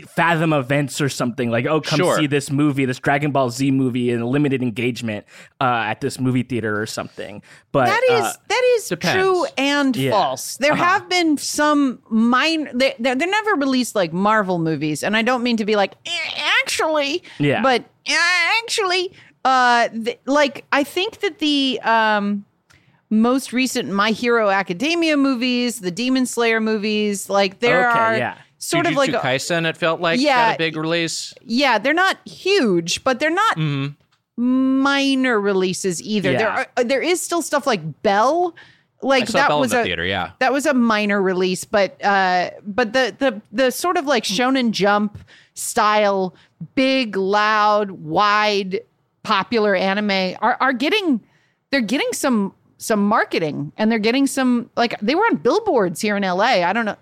Fathom events or something like, oh, come Sure. see this movie, this Dragon Ball Z movie in a limited engagement uh, at this movie theater or something. But That is uh, that is depends. true and Yeah. false. There Uh-huh. have been some minor. They, they're, they're never released like Marvel movies, and I don't mean to be like "Eh, actually. Yeah. But eh, actually, uh, th- like I think that the um most recent My Hero Academia movies, the Demon Slayer movies, like there Okay, are yeah. Sort of Jujutsu like a- Kaisen, it felt like Yeah. got a big release. yeah, they're not huge, but they're not minor releases either. Yeah. There are there is still stuff like Bell. Like that Bell was the a theater, yeah. that was a minor release, but uh but the the the sort of like Shonen Jump style, big, loud, wide, popular anime are are getting they're getting some some marketing and they're getting some like they were on billboards here in LA. I don't know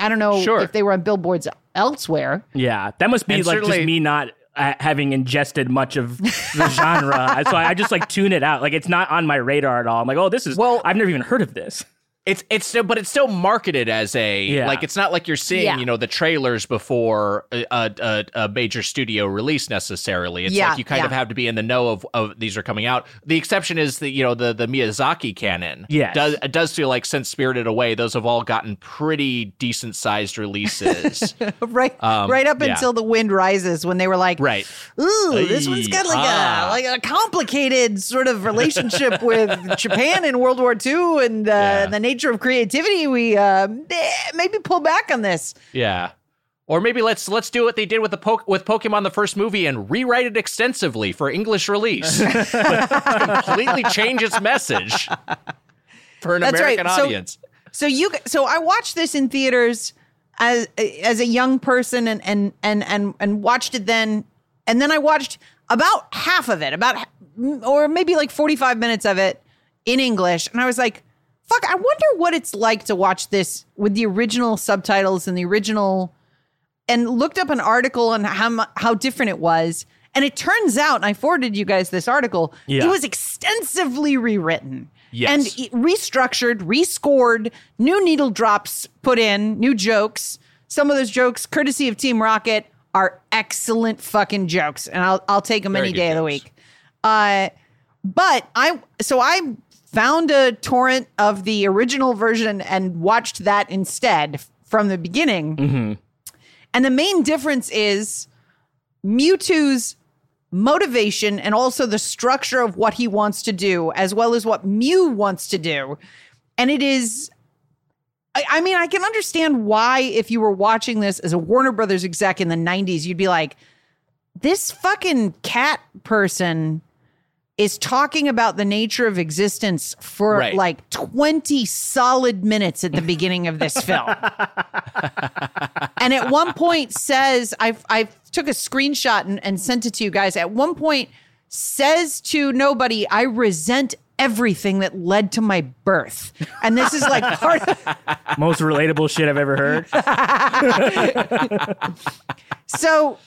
I don't know Sure. if they were on billboards elsewhere. Yeah, that must be And like just me not uh, having ingested much of the genre. so I, I just like tune it out. Like it's not on my radar at all. I'm like, oh, this is. Well- I've never even heard of this. It's it's still, but it's still marketed as a Yeah. like it's not like you're seeing Yeah. you know the trailers before a, a, a, a major studio release necessarily. It's Yeah, like you kind of have to be in the know of, of these are coming out. The exception is the you know the the Miyazaki canon. Yeah, does it does feel like since Spirited Away, those have all gotten pretty decent sized releases. right Um, right up yeah. until the wind rises when they were like right. Ooh, this one's got like Ah. a like a complicated sort of relationship with Japan in World War II and uh, Yeah. the nature of creativity. We uh, maybe pull back on this. Yeah. Or maybe let's let's do what they did with the po- with Pokemon the first movie and rewrite it extensively for English release. Completely change its message for an That's. American So- audience. So you so I watched this in theaters as as a young person and and and and and watched it then and then I watched about half of it about or maybe like 45 minutes of it in English and I was like fuck I wonder what it's like to watch this with the original subtitles and the original and looked up an article on how how different it was and it turns out and I forwarded you guys this article Yeah. it was extensively rewritten Yes. and restructured, rescored, new needle drops put in, new jokes. Some of those jokes, courtesy of Team Rocket, are excellent fucking jokes, and I'll I'll take them Very any day of the week. Uh, but I so I found a torrent of the original version and watched that instead from the beginning. Mm-hmm. And the main difference is Mewtwo's motivation and also the structure of what he wants to do, as well as what Mew wants to do. And it is. I, I mean, I can understand why, if you were watching this as a Warner Brothers exec in the 90s, you'd be like, this fucking cat person is talking about the nature of existence for Right. like 20 solid minutes at the beginning of this film. and at one point says, I I took a screenshot and, and sent it to you guys. At one point says to nobody, I resent everything that led to my birth. And this is like part of Most relatable shit I've ever heard. so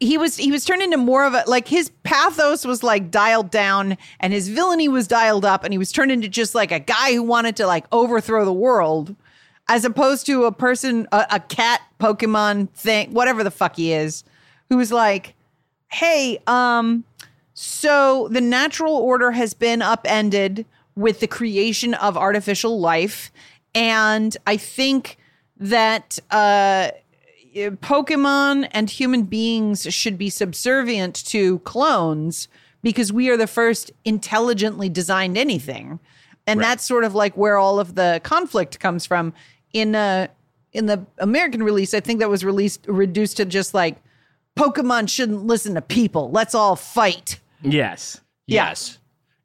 he was he was turned into more of a like his pathos was like dialed down and his villainy was dialed up and he was turned into just like a guy who wanted to like overthrow the world as opposed to a person a, a cat pokemon thing whatever the fuck he is who was like hey um so the natural order has been upended with the creation of artificial life and i think that uh Pokemon and human beings should be subservient to clones because we are the first intelligently designed anything. And that's sort of like where all of the conflict comes from. In uh in the American release, I think that was released reduced to just like Pokemon shouldn't listen to people. Let's all fight. yes. Yeah. Yes.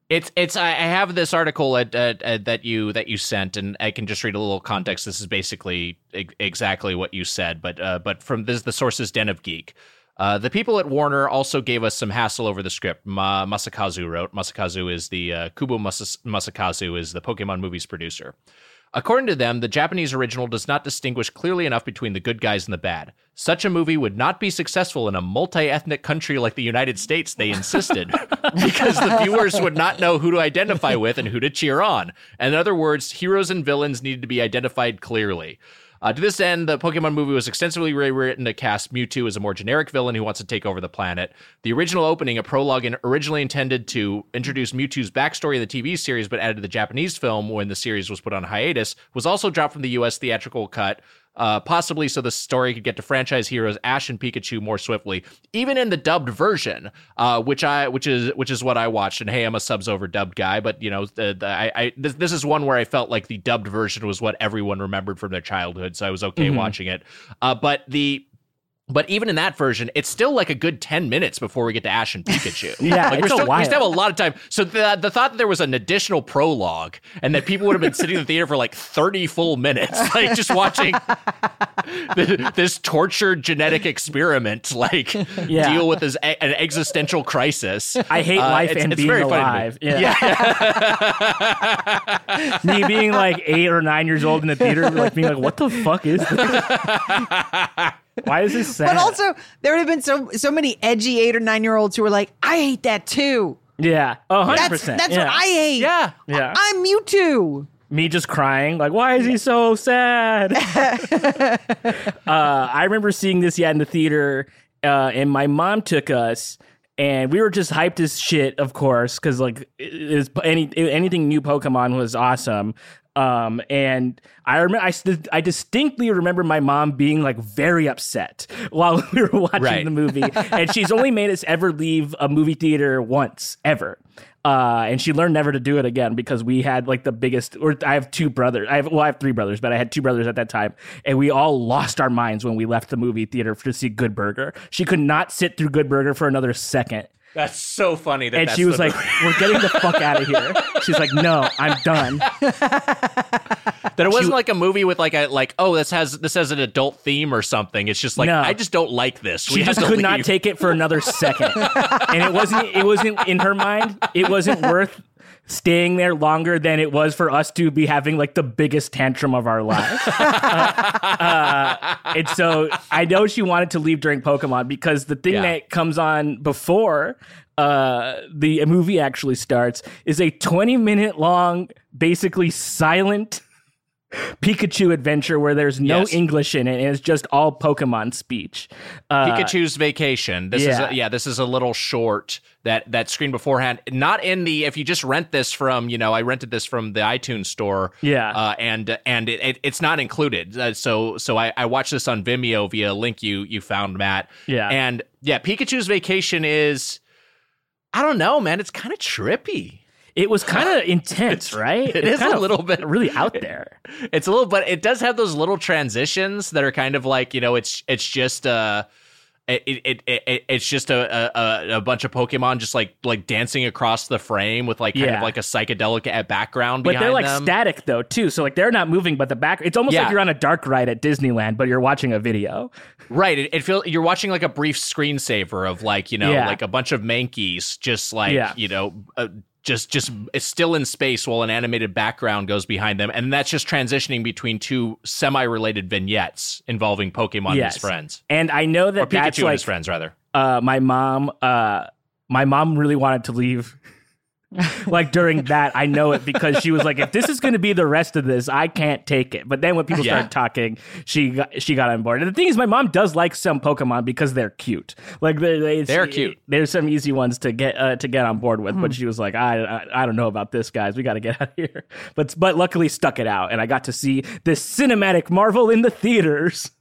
It's it's I have this article at, at, at that you that you sent and I can just read a little context. This is basically exactly what you said, but uh, but from this the sources Den of Geek. Uh, the people at Warner also gave us some hassle over the script. Ma- Masakazu wrote. Masakazu is the uh, Kubo Mas- Masakazu is the Pokemon movies producer. According to them, the Japanese original does not distinguish clearly enough between the good guys and the bad. Such a movie would not be successful in a multi ethnic country like the United States, they insisted, because the viewers would not know who to identify with and who to cheer on. In other words, heroes and villains needed to be identified clearly. Uh, to this end, the Pokemon movie was extensively rewritten to cast Mewtwo as a more generic villain who wants to take over the planet. The original opening, a prologue in, originally intended to introduce Mewtwo's backstory in the TV series, but added to the Japanese film when the series was put on hiatus, was also dropped from the U.S. theatrical cut uh, possibly so the story could get to franchise heroes Ash and Pikachu more swiftly, even in the dubbed version, uh, which I which is which is what I watched. And hey, I'm a subs over dubbed guy, but you know, the, the, I, I this, this, is one where I felt like the dubbed version was what everyone remembered from their childhood, so I was okay mm-hmm. watching it. Uh, but the but even in that version, it's still like a good 10 minutes before we get to Ash and Pikachu. yeah, like we still, we still have a lot of time. So the, the thought that there was an additional prologue and that people would have been sitting in the theater for like 30 full minutes, like just watching this tortured genetic experiment, like yeah. deal with this an existential crisis. I hate uh, life and it's being alive. Yeah. yeah. me being like eight or nine years old in the theater, like being like, what the fuck is this? Why is this sad? But also, there would have been so so many edgy eight or nine year olds who were like, "I hate that too." Yeah, hundred That's, percent. that's yeah. what I hate. Yeah, yeah. I'm Mewtwo. Me just crying, like, why is he so sad? uh, I remember seeing this yeah in the theater, uh, and my mom took us and we were just hyped as shit, of course, because like it was any anything new Pokemon was awesome. Um, and I remember, I, I distinctly remember my mom being like very upset while we were watching right. the movie. and she's only made us ever leave a movie theater once, ever. Uh, and she learned never to do it again because we had like the biggest, or I have two brothers. I have, well, I have three brothers, but I had two brothers at that time. And we all lost our minds when we left the movie theater to see Good Burger. She could not sit through Good Burger for another second. That's so funny. That and she was like, "We're getting the fuck out of here." She's like, "No, I'm done." that it wasn't she, like a movie with like a like oh this has this has an adult theme or something. It's just like no. I just don't like this. She just could leave. not take it for another second, and it wasn't it wasn't in her mind. It wasn't worth staying there longer than it was for us to be having like the biggest tantrum of our lives. uh, uh, and so I know she wanted to leave during Pokemon because the thing yeah. that comes on before uh, the movie actually starts is a 20 minute long, basically silent Pikachu adventure where there's no yes. English in it and it's just all Pokemon speech. Uh, Pikachu's Vacation. This yeah. is a, yeah, this is a little short that that screen beforehand. Not in the if you just rent this from you know I rented this from the iTunes store. Yeah, uh, and and it, it, it's not included. Uh, so so I, I watched this on Vimeo via a link you you found Matt. Yeah, and yeah, Pikachu's Vacation is. I don't know, man. It's kind of trippy. It was kind of intense, right? It it's is a little bit really out there. It's a little, but it does have those little transitions that are kind of like you know, it's it's just uh it, it, it, it's just a, a, a bunch of Pokemon just like like dancing across the frame with like kind yeah. of like a psychedelic background. But they're like them. static though too, so like they're not moving, but the back. It's almost yeah. like you're on a dark ride at Disneyland, but you're watching a video. Right. It, it feels you're watching like a brief screensaver of like you know yeah. like a bunch of Mankeys just like you know. Uh, just just it's still in space while an animated background goes behind them. And that's just transitioning between two semi-related vignettes involving pokemon yes. and his friends. And i know that or Pikachu that's like, his friends rather. uh, my mom uh, my mom really wanted to leave like during that, I know it because she was like, if this is going to be the rest of this, I can't take it. But then when people yeah. started talking, she got, she got on board. And the thing is, my mom does like some Pokemon because they're cute. Like they're they, they're cute. There's some easy ones to get uh, to get on board with. But hmm. she was like, I, I, I don't know about this, guys. We got to get out of here. But but luckily stuck it out, and I got to see this cinematic marvel in the theaters.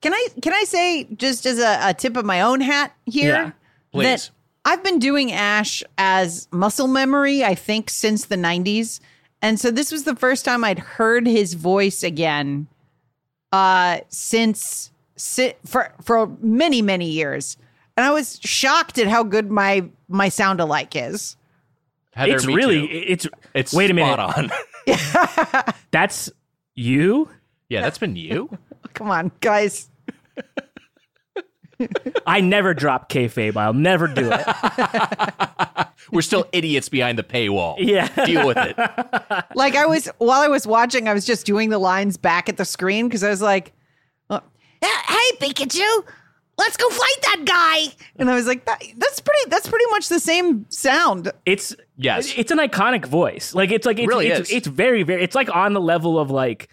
Can I can I say just as a, a tip of my own hat here? Yeah, please. That I've been doing Ash as muscle memory, I think, since the 90s. And so this was the first time I'd heard his voice again uh, since si- for for many many years. And I was shocked at how good my my sound alike is. Heather, it's really too. it's it's wait a minute. on. that's you? Yeah, that's been you. Come on, guys. I never drop kayfabe. I'll never do it. we're still idiots behind the paywall. Yeah. Deal with it. like I was while I was watching, I was just doing the lines back at the screen because I was like, uh, well, "Hey Pikachu, let's go fight that guy!" And I was like, that, "That's pretty. That's pretty much the same sound." It's Yes. it's an iconic voice. Like it's like it's really it's, is. it's very very it's like on the level of like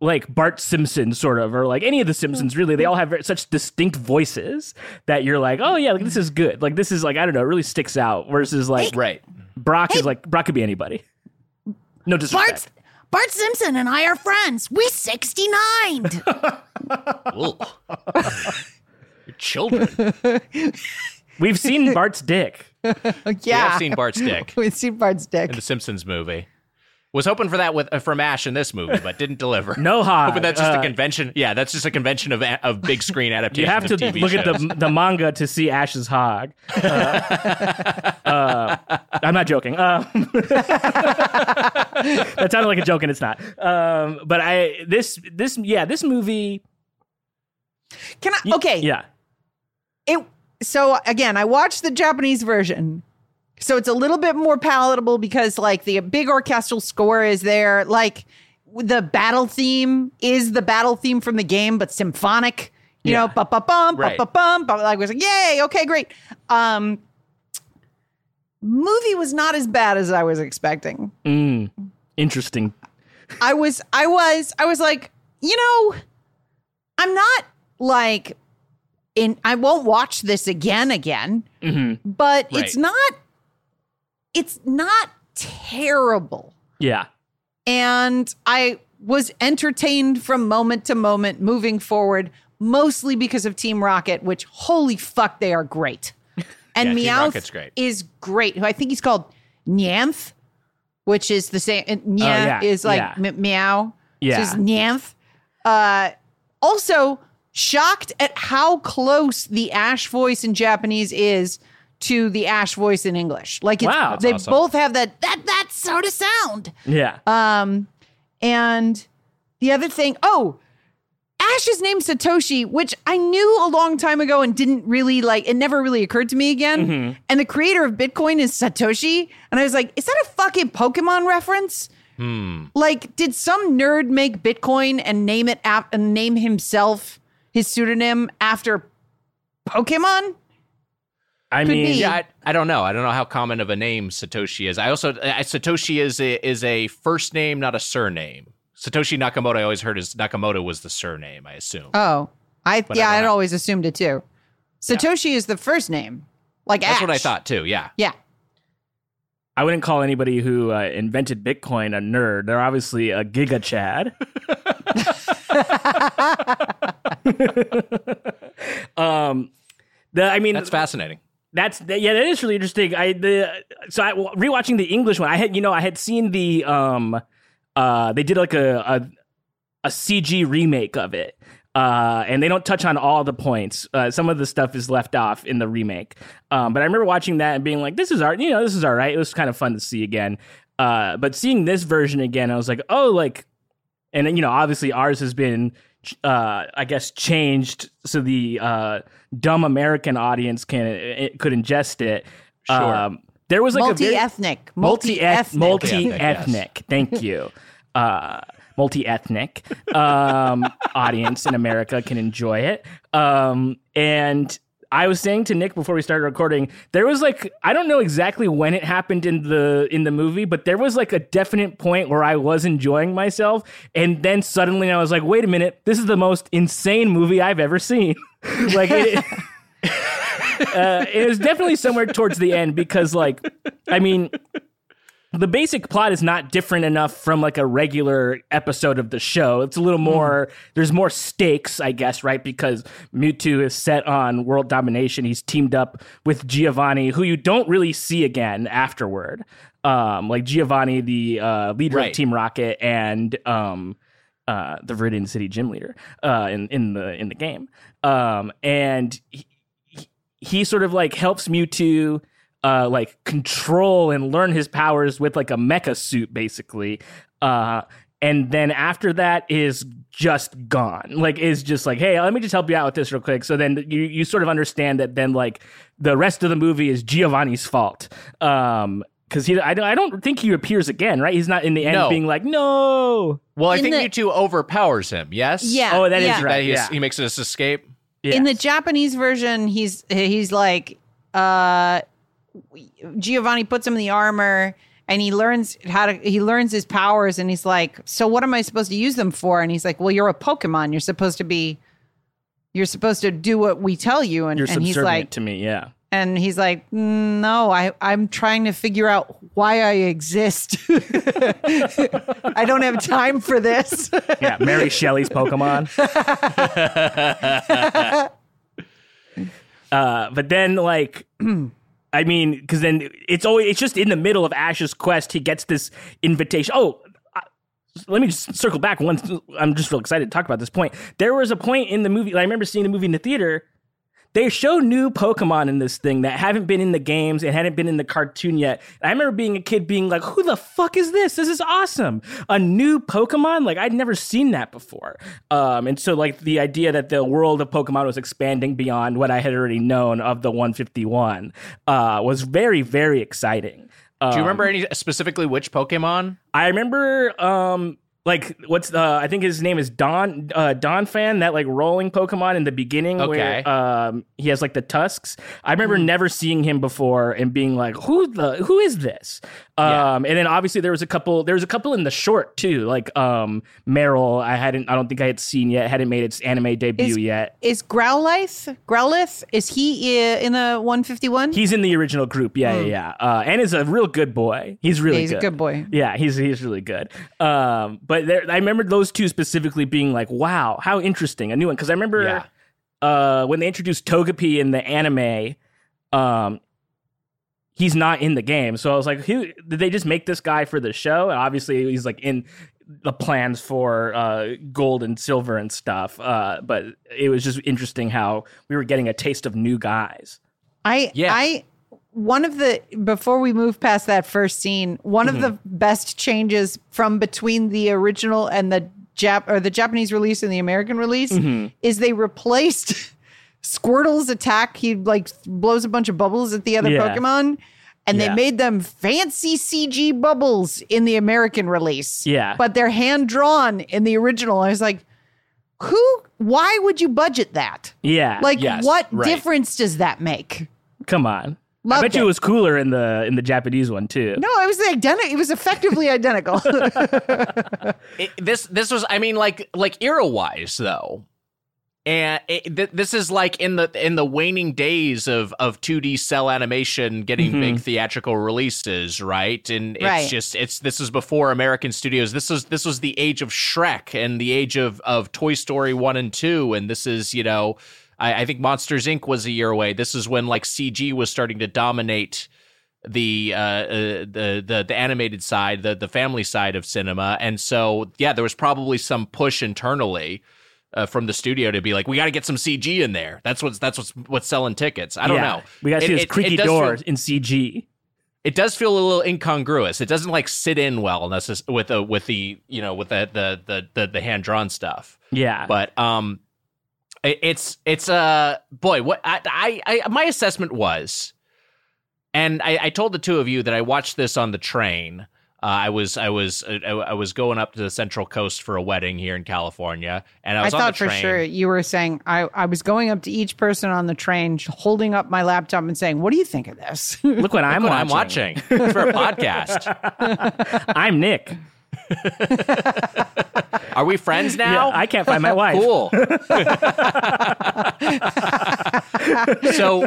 like Bart Simpson sort of or like any of the Simpsons really they all have very, such distinct voices that you're like oh yeah like this is good like this is like I don't know it really sticks out versus like Right. Brock is like Brock could be anybody no disrespect Bart Simpson and I are friends. We sixty nine. Ugh. Your children. we've seen Bart's dick yeah, We have seen Bart's dick We've seen Bart's dick. in the Simpsons movie. Was hoping for that with uh, from Ash in this movie, but didn't deliver. no hog But that's just Uh, a convention. Yeah, that's just a convention of of big screen adaptation. you have to TV look at the the manga to see Ash's hog. Uh, uh, I'm not joking. Um, that sounded like a joke, and it's not. Um, but I this this yeah this movie. Can I? Okay. Yeah. It. So again, I watched the Japanese version. So it's a little bit more palatable because like the big orchestral score is there. Like the battle theme is the battle theme from the game, but symphonic. You Yeah. know, ba ba bum, ba Right. ba bum. ba- Like was like, yay, okay, great. Um, movie was not as bad as I was expecting. Mm, interesting. I was, I was, I was like, you know, I'm not like in. I won't watch this again, again. hmm But it's not. It's not terrible, Yeah. and I was entertained from moment to moment, moving forward, mostly because of Team Rocket. Which holy fuck, they are great. And Yeah, Meowth great. is great. Who I think he's called Nyanth, which is the same. Oh, yeah, is like yeah. m- meow. Yeah. So Nyanth. Uh, also, shocked at how close the Ash voice in Japanese is to the Ash voice in English. Like, it's, Wow. They awesome. both have that that that sort of sound. Yeah. Um, and the other thing, oh, Ash is named Satoshi, which I knew a long time ago and didn't really like. It never really occurred to me again. Mm-hmm. And the creator of Bitcoin is Satoshi, and I was like, is that a fucking Pokemon reference? Hmm. Like, did some nerd make Bitcoin and name it ap- and name himself his pseudonym after Pokemon? I could mean, be. Yeah, I, I don't know. I don't know how common of a name Satoshi is. I also uh, Satoshi is a is a first name, not a surname. Satoshi Nakamoto. I always heard is Nakamoto was the surname. I assume. Oh, I But yeah, I I'd know. always assumed it too. Satoshi is the first name, like That's what I thought too. Yeah. Yeah. I wouldn't call anybody who uh, invented Bitcoin a nerd. They're obviously a giga chad. um, the I mean, That's fascinating. That's yeah, that is really interesting. I the so I rewatching the English one. I had you know I had seen the um uh they did like a a, a CG remake of it. Uh, and they don't touch on all the points. Uh, some of the stuff is left off in the remake. Um, but I remember watching that and being like, "This is art. You know, this is all right." It was kind of fun to see again. Uh, but seeing this version again, I was like, "Oh, like," and you know, obviously ours has been, uh, I guess, changed so the uh, dumb American audience can it could ingest it. Sure. there was like a very- multi-ethnic, multi multi-ethnic. multi Multi-ethnic, ethnic. Thank you. Uh, multi ethnic um, audience in America can enjoy it. Um, and I was saying to Nick before we started recording, there was like I don't know exactly when it happened in the in the movie, but there was like a definite point where I was enjoying myself, and then suddenly I was like, wait a minute, this is the most insane movie I've ever seen. like it. uh, it was definitely somewhere towards the end because, like, I mean, the basic plot is not different enough from like a regular episode of the show. It's a little more, there's more stakes, I guess, right? Because Mewtwo is set on world domination. He's teamed up with Giovanni, who you don't really see again afterward. Um, like Giovanni, the uh, leader Right. of Team Rocket, and um, uh, the Viridian City gym leader uh, in in the in the game. Um, and he- he sort of like helps Mewtwo uh, like control and learn his powers with like a mecha suit, basically. Uh, and then after that is just gone. Like is just like, hey, let me just help you out with this real quick. So then you you sort of understand that then like the rest of the movie is Giovanni's fault. Um because he, I don't, I don't think he appears again, right? He's not in the end No. being like, no. Well, I In think the- Mewtwo overpowers him. Yes. Yeah. Oh, that is yeah. right. That he's, yeah. he makes this escape. In the Japanese version, he's he's like uh Giovanni puts him in the armor and he learns how to he learns his powers and he's like, "So what am I supposed to use them for?" And he's like, "Well, you're a Pokemon. You're supposed to be you're supposed to do what we tell you." And, You're and he's like to me, yeah. and he's like, "Mm, "No, I I'm trying to figure out why I exist. I don't have time for this." Yeah, Mary Shelley's Pokemon. uh, but then, like, I mean, because then it's always it's just in the middle of Ash's quest. He gets this invitation. Oh, I, let me just circle back. once. I'm just real excited to talk about this point. There was a point in the movie. I remember seeing the movie in the theater. They show new Pokemon in this thing that haven't been in the games and hadn't been in the cartoon yet. And I remember being a kid being like, who the fuck is this? This is awesome. A new Pokemon? Like, I'd never seen that before. Um, and so, like, the idea that the world of Pokemon was expanding beyond what I had already known of the 151 uh, was very, very exciting. Do you remember any specifically which Pokemon? I remember, um, like what's the? I think his name is Don uh, Donphan. That like rolling Pokemon in the beginning, Okay. where um, he has like the tusks. I remember never seeing him before and being like, "Who the? Who is this?" Yeah. Um, and then obviously there was a couple. There was a couple in the short too, like um, Marill. I hadn't. I don't think I had seen yet. Hadn't made its anime debut Is- yet. Is Growlithe? Growlithe? Is he uh, in the 151? He's in the original group. Yeah, yeah, yeah. Uh, and is a real good boy. He's really Hmm. he's good. a good boy. Yeah, he's he's really good. Um, but there, I remember those two specifically being like, "Wow, how interesting!" A new one because I remember Yeah. uh, when they introduced Togepi in the anime. Um, he's not in the game, so I was like, who, "Did they just make this guy for the show?" And obviously, he's like in the plans for uh, gold and silver and stuff. Uh, but it was just interesting how we were getting a taste of new guys. I Yeah. I one of the before we move past that first scene, one of the mm-hmm. best changes from between the original and the Jap or the Japanese release and the American release mm-hmm. is they replaced Squirtle's attack. He like blows a bunch of bubbles at the other Yeah. Pokemon. And they Yeah. made them fancy CG bubbles in the American release. Yeah. But they're hand drawn in the original. I was like, who why would you budget that? Yeah, Like Yes, what right. difference does that make? come on. I Loved bet you it. it was cooler in the in the Japanese one too. No, it was identical. It was effectively identical. It, this this was I mean like like era wise though. And it, th- this is like in the in the waning days of of 2D cel animation getting Mhm. big theatrical releases, right? And it's Right. just it's this is before American studios. This was this was the age of Shrek and the age of of Toy Story 1 and 2 and this is, you know, I, I think Monsters Inc was a year away. This is when like CG was starting to dominate the uh, uh the the the animated side, the the family side of cinema, and so yeah, there was probably some push internally uh, from the studio to be like, we got to get some CG in there. That's what's that's what's what's selling tickets. I don't Yeah. know. We got to see this it- creaky it door feel- in CG. it does feel a little incongruous. It doesn't like sit in well necess- with the with the you know with the the the the, the hand drawn stuff. Yeah, But um, it's it's uh boy, what I, I I my assessment was, and I, I told the two of you that I watched this on the train. Uh, I was I was I, I was going up to the Central Coast for a wedding here in California, and I I was on thought the for sure you were saying I, I was going up to each person on the train, holding up my laptop and saying, "What do you think of this?" look what I'm Look watching. what I'm watching for a podcast. I'm Nick. Are we friends now? Yeah, I can't find my wife. Cool. so,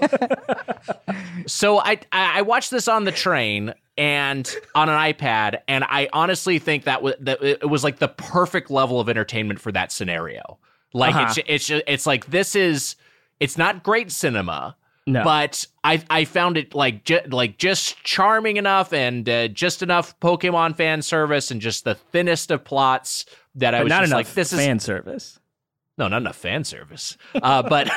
so I I watched this on the train and on an iPad, and I honestly think that was that it was like the perfect level of entertainment for that scenario. Like Uh-huh. it's it's it's like this is it's not great cinema. No. But I I found it like ju- like just charming enough and uh, just enough Pokemon fan service and just the thinnest of plots that I But was not just enough like this is fan service. no, not enough fan service. Uh, but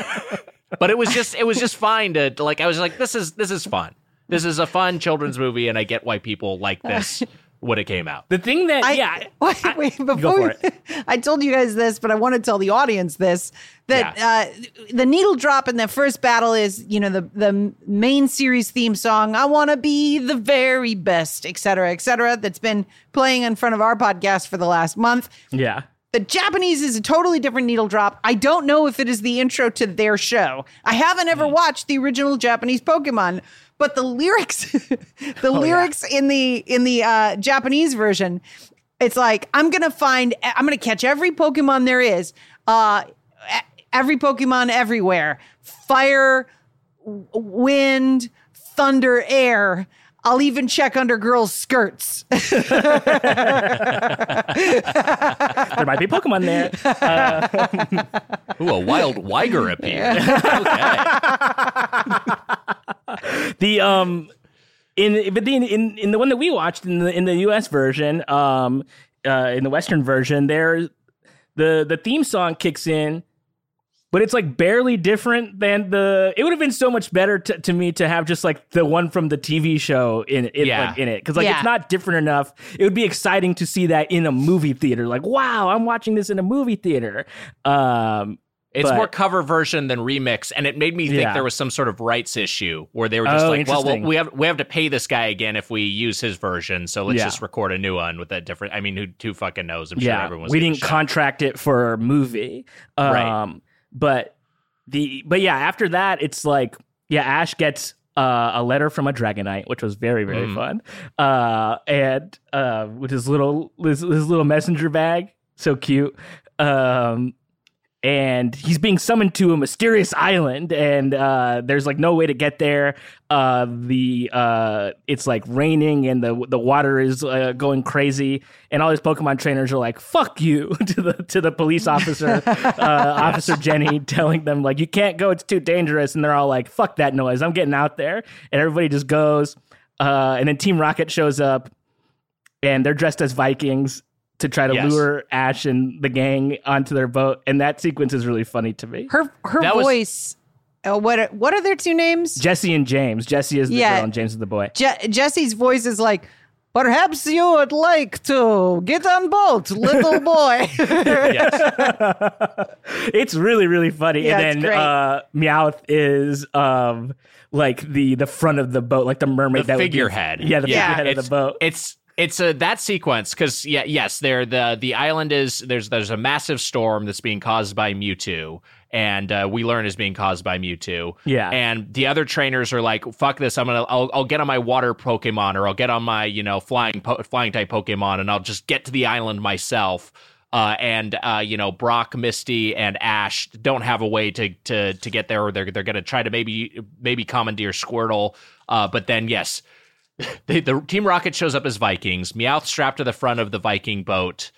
but it was just it was just fine to, to, like I was like this is this is fun. This is a fun children's movie, and I get why people like this when it came out. The thing that I, yeah, wait, I- wait, go before for it. I told you guys this, but I want to tell the audience this that uh, the needle drop in the first battle is, you know, the the main series theme song. I want to be the very best, et cetera, et cetera. That's been playing in front of our podcast for the last month. yeah. The Japanese is a totally different needle drop. I don't know if it is the intro to their show. I haven't ever watched the original Japanese Pokemon, but the lyrics, the lyrics in the in the uh, Japanese version, it's like I'm gonna find, I'm gonna catch every Pokemon there is, uh, every Pokemon everywhere, fire, wind, thunder, air. I'll even check under girls' skirts. There might be Pokemon there. Ooh, a wild Weiger appeared. okay. the um in but the, in in the one that we watched in the in the US version um uh in the western version there the the theme song kicks in but it's like barely different than the it would have been so much better to, to me to have just like the one from the TV show in in, Yeah. like, in it cuz like Yeah. it's not different enough it would be exciting to see that in a movie theater like wow I'm watching this in a movie theater um It's But- more cover version than remix, and it made me think Yeah. there was some sort of rights issue where they were just Oh, like, "Well, we have we have to pay this guy again if we use his version, so let's Yeah. just record a new one with a different." I mean, who who fucking knows? I'm sure yeah, everyone was. we didn't contract it for a movie. Um, Right. But the but yeah, after that, it's like yeah, Ash gets uh, a letter from a Dragonite, which was very very Mm. fun, uh, and uh, with his little his, his little messenger bag, so cute. Um, and he's being summoned to a mysterious island and uh, there's like no way to get there. Uh, the uh, it's like raining and the the water is uh, going crazy and all these pokemon trainers are like fuck you to the to the police officer uh, officer jenny telling them like you can't go it's too dangerous and they're all like fuck that noise i'm getting out there and everybody just goes uh, and then team rocket shows up and they're dressed as vikings to try to Yes. lure Ash and the gang onto their boat, and that sequence is really funny to me. Her her That was- voice. uh, what are, what are their two names? Jesse and James. Jesse is the Yeah. girl, and James is the boy. Je- Jesse's voice is like, perhaps you would like to get on boat, little boy. Yes. It's really really funny. Yeah, and it's then great. uh, Meowth is um like the the front of the boat, like the mermaid the that would be- figurehead. yeah, the Yeah. figurehead of the boat. It's it's a that sequence because yeah yes there the the island is there's there's a massive storm that's being caused by Mewtwo and uh, we learn is being caused by Mewtwo Yeah. and the other trainers are like fuck this I'm gonna I'll, I'll get on my water Pokemon or I'll get on my you know flying po- flying type Pokemon and I'll just get to the island myself. Uh, and uh, you know Brock, Misty, and Ash don't have a way to to to get there, or they're they're gonna try to maybe maybe commandeer Squirtle. Uh, but then yes, the, the Team Rocket shows up as Vikings, Meowth strapped to the front of the Viking boat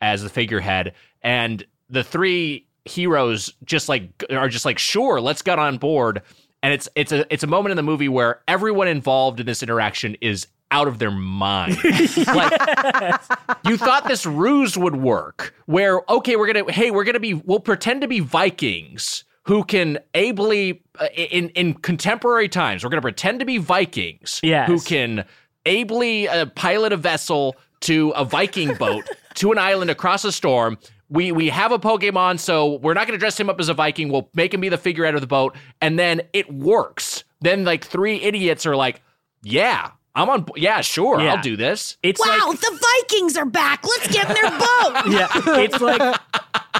as the figurehead, and the three heroes just like are just like, sure, let's get on board. And it's it's a it's a moment in the movie where everyone involved in this interaction is out of their mind. like you thought this ruse would work, where okay, we're gonna hey, we're gonna be we'll pretend to be Vikings who can ably uh, in in contemporary times we're going to pretend to be Vikings Yes. who can ably uh, pilot a vessel to a Viking boat to an island across a storm. We we have a Pokemon, so we're not going to dress him up as a Viking. We'll make him be the figurehead of the boat, and then it works. Then like three idiots are like, "Yeah, I'm on. Yeah, sure, Yeah. I'll do this." It's wow, like the Vikings are back. Let's get in their boat. yeah, it's like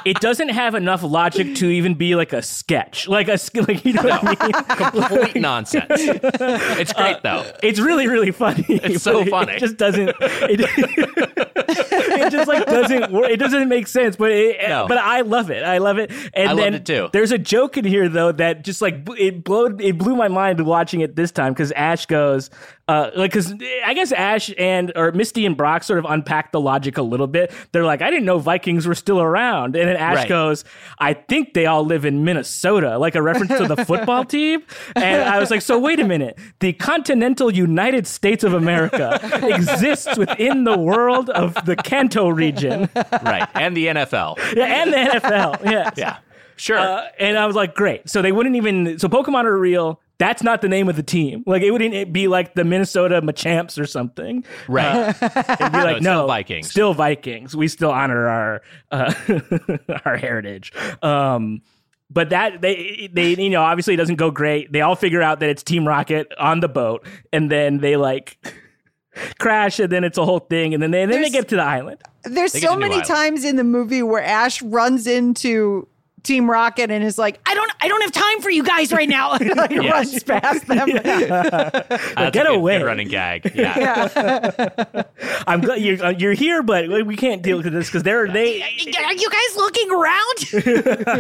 it doesn't have enough logic to even be like a sketch, like a like you know what I mean. Complete nonsense. It's uh, great though. It's really really funny. It's so but it- funny. It just doesn't. It, it just like doesn't work. It doesn't make sense. But it, No. but I love it. I love it. And I loved then it too. There's a joke in here though that just like it blowed it blew my mind watching it this time because Ash goes uh like because I guess Ash and or Misty and Brock sort of unpack the logic a little bit. They're like I didn't know Vikings were still around, and then Ash Right. goes I think they all live in Minnesota, like a reference to the football team. And I was like, so wait a minute, the continental United States of America exists within the world of the Kanto region right. And the NFL. yeah, and the NFL. Yes. Yeah. Sure. Uh, and I was like, great. So they wouldn't even. So Pokemon are real. That's not the name of the team. Like it wouldn't be like the Minnesota Machamps or something. Right. Uh, it'd be like it's no, still Vikings. Still Vikings. We still honor our uh, our heritage. Um, but that they they you know obviously it doesn't go great. They all figure out that it's Team Rocket on the boat, and then they like crash, and then it's a whole thing, and then they, and then they get to the island. There's They so many Island. times in the movie where Ash runs into Team Rocket and is like, "I don't, I don't have time for you guys right now." like runs past them. That's a Get good- away. good running gag. Yeah. I'm glad you're uh, you're here, but we can't deal with this because they're they Are you guys looking around?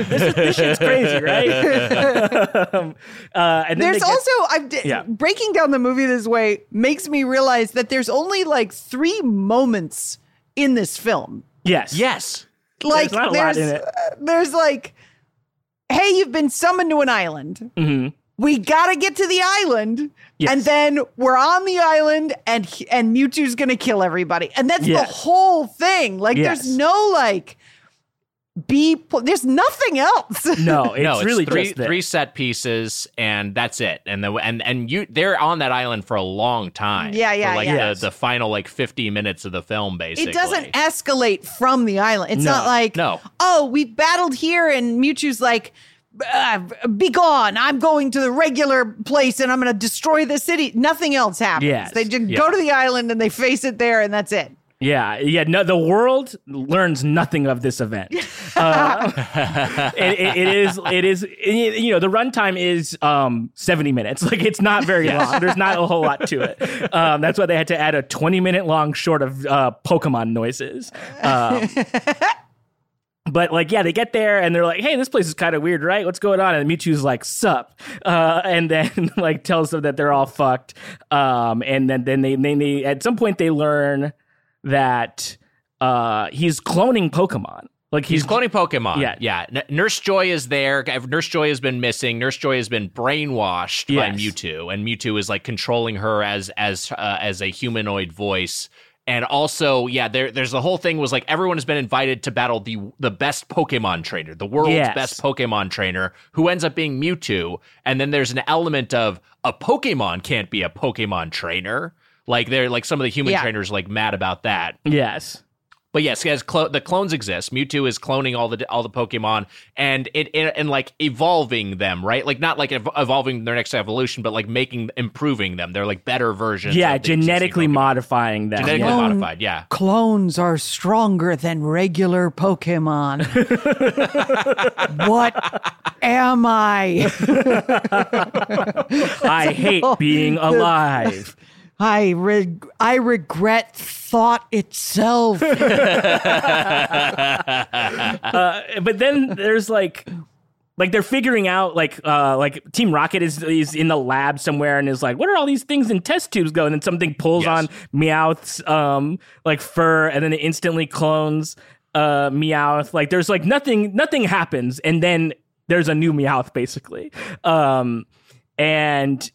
this is, this shit's crazy, right? um, uh, and then There's get- also I'm d- Yeah. breaking down the movie this way makes me realize that there's only like three moments in this film. yes, yes. Like lot there's uh, there's like, hey, you've been summoned to an island. Mhm. We gotta get to the island, Yes. and then we're on the island, and and Mewtwo's gonna kill everybody, and that's the whole thing. Like, Yes. there's no like, be pl- there's nothing else. No, it's no, it's really three just three set pieces, and that's it. And the and and you they're on that island for a long time. Yeah, yeah, for like yeah. the the final like fifty minutes of the film, basically. It doesn't escalate from the island. It's No, not like, no. oh, we battled here, and Mewtwo's like, uh, be gone. I'm going to the regular place, and I'm going to destroy the city. Nothing else happens. Yes. They just Yeah. go to the island and they face it there, and that's it. Yeah, yeah. No, the world learns nothing of this event. Uh, it, it- it is, it is. You know, the runtime is um, seventy minutes. Like it's not very long. There's not a whole lot to it. Um, that's why they had to add a twenty minute long short of uh, Pokemon noises. Um, But like, yeah, they get there and they're like, "Hey, this place is kind of weird, right? What's going on?" And Mewtwo's like, "Sup," uh, and then like tells them that they're all fucked. Um, and then then they, they they at some point they learn that uh, he's cloning Pokemon. Like he's, He's cloning Pokemon. Yeah. yeah. N- Nurse Joy is there. Nurse Joy has been missing. Nurse Joy has been brainwashed by Yes. Mewtwo, and Mewtwo is like controlling her as as uh, as a humanoid voice. And also, yeah, there, there's the whole thing was like everyone has been invited to battle the the best Pokemon trainer, the world's Yes. best Pokemon trainer, who ends up being Mewtwo. And then there's an element of a Pokemon can't be a Pokemon trainer. Like they're like some of the human Yeah. trainers like mad about that. yes, But yes, as clo- the clones exist, Mewtwo is cloning all the all the Pokemon and it, it and like evolving them, right? Like not like ev- evolving their next evolution, but like making improving them. They're like better versions. yeah, of genetically modifying them. genetically yeah. Modified. Yeah, Clones are stronger than regular Pokemon. what am I? I hate being alive. I reg- I regret thought itself. uh, but then there's like like they're figuring out like uh like team rocket is is in the lab somewhere and is like what are all these things in test tubes going and then something pulls Yes. on meowth's um like fur and then it instantly clones uh meowth like there's like nothing nothing happens and then there's a new meowth basically um and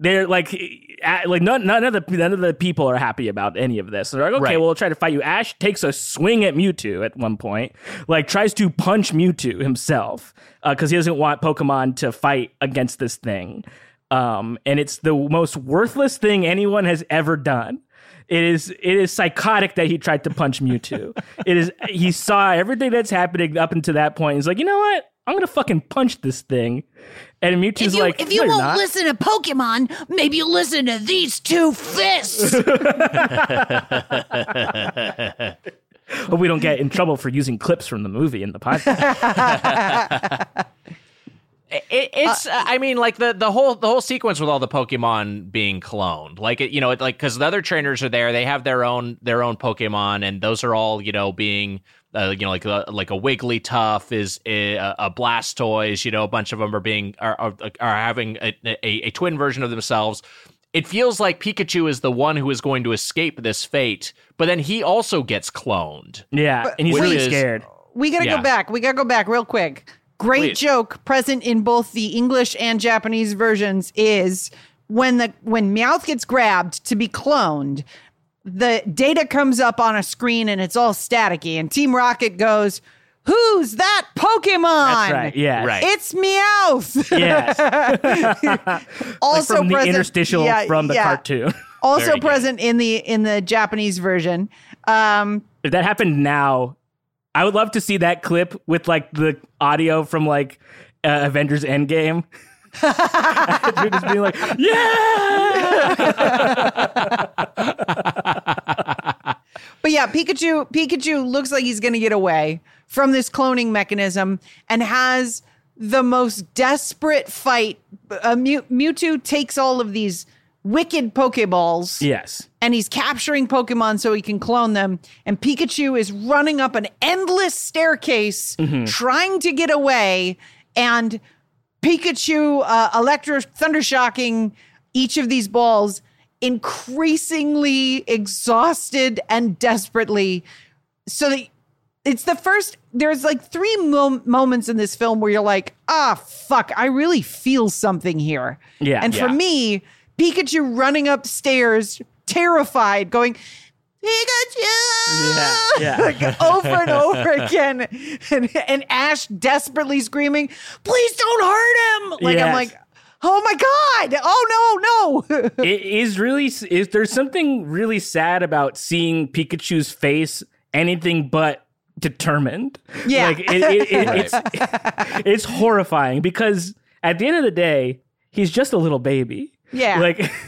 they're like, a- like none, none of the none of the people are happy about any of this. They're like, okay, Right. well, we'll try to fight you. Ash takes a swing at Mewtwo at one point, like tries to punch Mewtwo himself because he doesn't want Pokemon to fight against this thing. Um, and it's the most worthless thing anyone has ever done. It is it is psychotic that he tried to punch Mewtwo. it is he saw everything that's happening up until that point. He's like, you know what? I'm gonna fucking punch this thing. And Mewtwo's If you, like, if you "No, won't not." listen to Pokemon, maybe you listen to these two fists. But we don't get in trouble for using clips from the movie in the podcast. it, it's. uh, I mean, like the the whole the whole sequence with all the Pokemon being cloned, like it, you know, it, like because the other trainers are there, they have their own their own Pokemon, and those are all you know being. Uh, you know, like a, like a Wigglytuff is a, a Blastoise. You know, a bunch of them are being are are, are having a, a, a twin version of themselves. It feels like Pikachu is the one who is going to escape this fate, but then he also gets cloned. yeah, and he's really is- scared. We gotta Yeah. go back. We gotta go back real quick. Great Please. joke present in both the English and Japanese versions is when the when Meowth gets grabbed to be cloned, the data comes up on a screen and it's all staticky, and Team Rocket goes, Who's that Pokemon? That's right. Yeah. Right. It's Meowth. Yes. also from the interstitial yeah, from the yeah. cartoon. Also Very good. present in the in the Japanese version. Um, if that happened now, I would love to see that clip with like the audio from like uh, Avengers Endgame. You're just being like, yeah. But yeah, Pikachu Pikachu looks like he's going to get away from this cloning mechanism and has the most desperate fight. Uh, Mew- Mewtwo takes all of these wicked Pokeballs yes. and he's capturing Pokemon so he can clone them. And Pikachu is running up an endless staircase trying to get away. And Pikachu, uh, Electro Thundershocking each of these balls increasingly exhausted and desperately. So that it's the first, there's like three mo- moments in this film where you're like, ah, fuck, I really feel something here. Yeah. And for me, Pikachu running upstairs, terrified, going, Pikachu! Yeah, yeah. like over and over again. And, and Ash desperately screaming, please don't hurt him. Like, I'm like, oh my God. Oh, no, oh, no. it is really is there's something really sad about seeing Pikachu's face anything but determined. Yeah. like it, it, it, it's it's horrifying because at the end of the day, he's just a little baby. Yeah. like.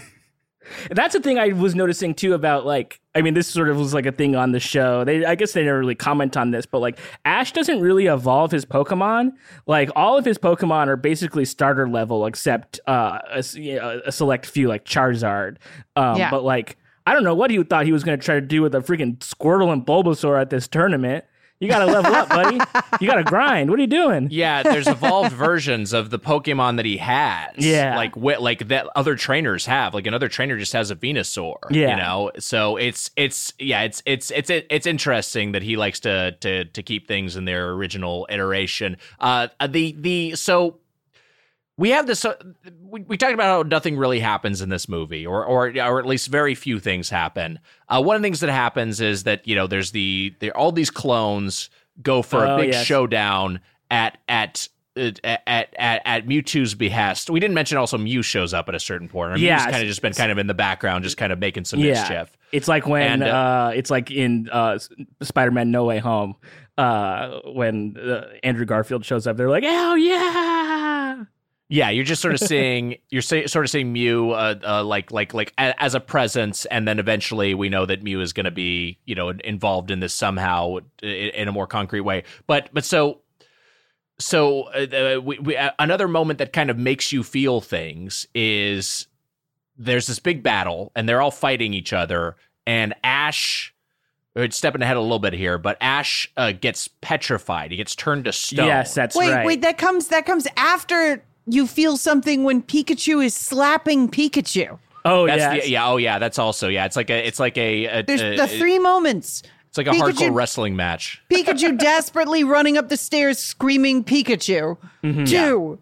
That's the thing I was noticing too about like I mean this sort of was like a thing on the show. They I guess they never really comment on this, but like Ash doesn't really evolve his Pokemon. Like all of his Pokemon are basically starter level except uh, a, a select few like Charizard. Um, Yeah. But like I don't know what he thought he was going to try to do with a freaking Squirtle and Bulbasaur at this tournament. You got to level up, buddy. You got to grind. What are you doing? Yeah, there's evolved versions of the Pokemon that he has. Yeah. like wi- like that other trainers have. Like another trainer just has a Venusaur. Yeah. you know. So it's it's yeah it's it's it's it's interesting that he likes to to to keep things in their original iteration. Uh, the the so we have this. Uh, we, we talked about how nothing really happens in this movie, or or or at least very few things happen. Uh, one of the things that happens is that you know there's the there all these clones go for a Oh, big yes. showdown at at. At, at at Mewtwo's behest, we didn't mention also Mew shows up at a certain point. Or Mew's Yeah. kind of just been kind of in the background, just kind of making some Yeah. mischief. It's like when And, uh, uh, it's like in uh, Spider-Man: No Way Home uh, when uh, Andrew Garfield shows up. They're like, "Oh yeah!" Yeah, you're just sort of seeing you're say, sort of seeing Mew uh, uh, like like like a, as a presence, and then eventually we know that Mew is going to be you know involved in this somehow in, in a more concrete way. But but so so uh, uh, we, we, uh, another moment that kind of makes you feel things is there's this big battle, and they're all fighting each other, and Ash. Stepping ahead a little bit here, but Ash uh, gets petrified. He gets turned to stone. Yes, that's wait, right. wait, that comes that comes after you feel something when Pikachu is slapping Pikachu. oh That's yes. the, yeah. Oh yeah. That's also yeah. It's like a. It's like a. a- There's a- the three moments. It's like a Pikachu- hardcore wrestling match. Pikachu desperately running up the stairs screaming Pikachu. Mm-hmm. Two,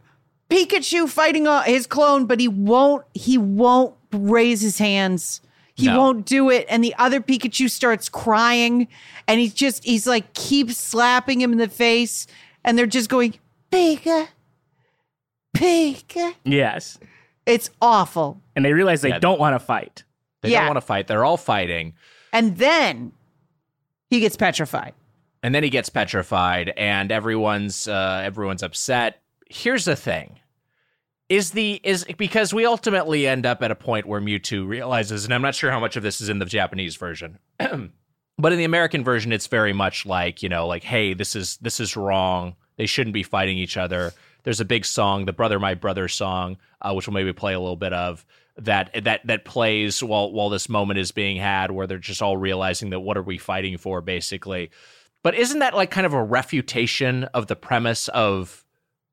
Pikachu fighting his clone, but he won't he won't raise his hands. He No. won't do it. And the other Pikachu starts crying and he's just he's like keeps slapping him in the face. And they're just going, Pika, Pika. Yes, It's awful. and they realize they Yeah. don't want to fight. They Yeah. don't want to fight. They're all fighting, And then he gets petrified. and then he gets petrified, and everyone's uh, everyone's upset. Here's the thing: is the is because we ultimately end up at a point where Mewtwo realizes, and I'm not sure how much of this is in the Japanese version. But in the American version, it's very much like you know, like, hey, this is this is wrong. They shouldn't be fighting each other. There's a big song, the "Brother My Brother" song, uh, which we'll maybe play a little bit of that that that plays while while this moment is being had, where they're just all realizing that what are we fighting for, basically. But isn't that like kind of a refutation of the premise of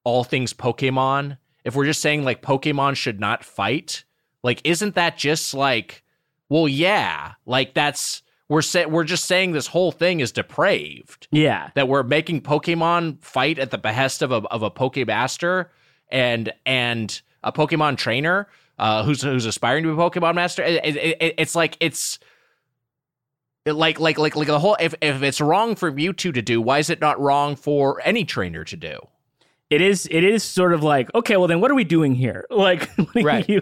all things Pokemon? If we're just saying like Pokemon should not fight, like isn't that just like, well, yeah, like that's we're say, we're just saying this whole thing is depraved Yeah, that we're making Pokemon fight at the behest of a of a Pokemaster and and a Pokemon trainer uh, who's who's aspiring to be a Pokemon master. It, it, it, it's like it's like like like like the whole if if it's wrong for Mewtwo to do, why is it not wrong for any trainer to do? It is. It is sort of like okay. Well, then what are we doing here? Like, Right. you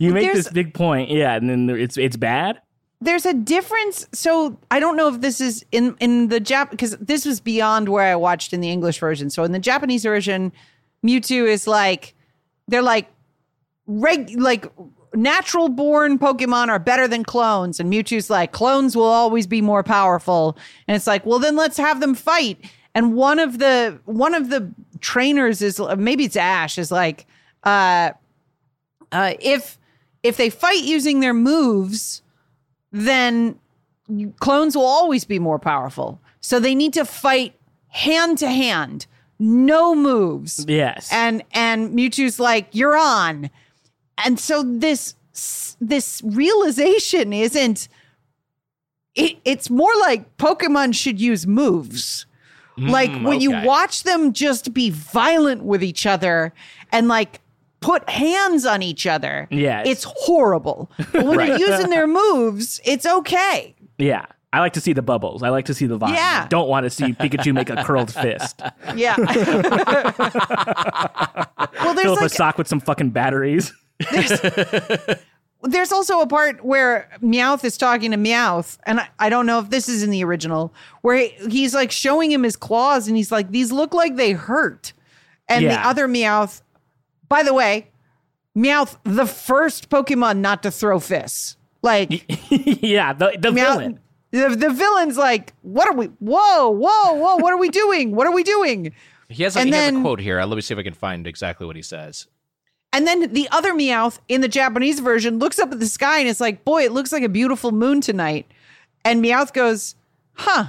you make this big point, yeah, and then it's it's bad. There's a difference. So I don't know if this is in in the Jap because this was beyond where I watched in the English version. So in the Japanese version, Mewtwo is like they're like reg like natural born Pokemon are better than clones, and Mewtwo's like clones will always be more powerful. And it's like, well, then let's have them fight. And one of the one of the trainers is maybe it's Ash is like, uh, uh, if if they fight using their moves, then clones will always be more powerful. So they need to fight hand to hand, no moves. Yes, And and Mewtwo's like, "You're on." And so this this realization isn't it, it's more like Pokemon should use moves. like hmm, when you watch them just be violent with each other and like put hands on each other. Yes. It's horrible. But when they're using their moves, it's okay. yeah. I like to see the bubbles. I like to see the violence. Yeah. I don't want to see Pikachu make a curled fist. Yeah. well, there's Fill up a sock with some fucking batteries. there's also a part where Meowth is talking to Meowth, and I, I don't know if this is in the original, where he, he's like showing him his claws, and he's like, "These look like they hurt." And the other Meowth, by the way, Meowth, the first Pokemon not to throw fists, like yeah, the the Meowth. villain. The, the villain's like, what are we? Whoa, whoa, whoa! What are we doing? What are we doing? He has a, And he has a quote here. Uh, Let me see if I can find exactly what he says. And then the other Meowth in the Japanese version looks up at the sky and it's like, boy, it looks like a beautiful moon tonight. And Meowth goes, huh,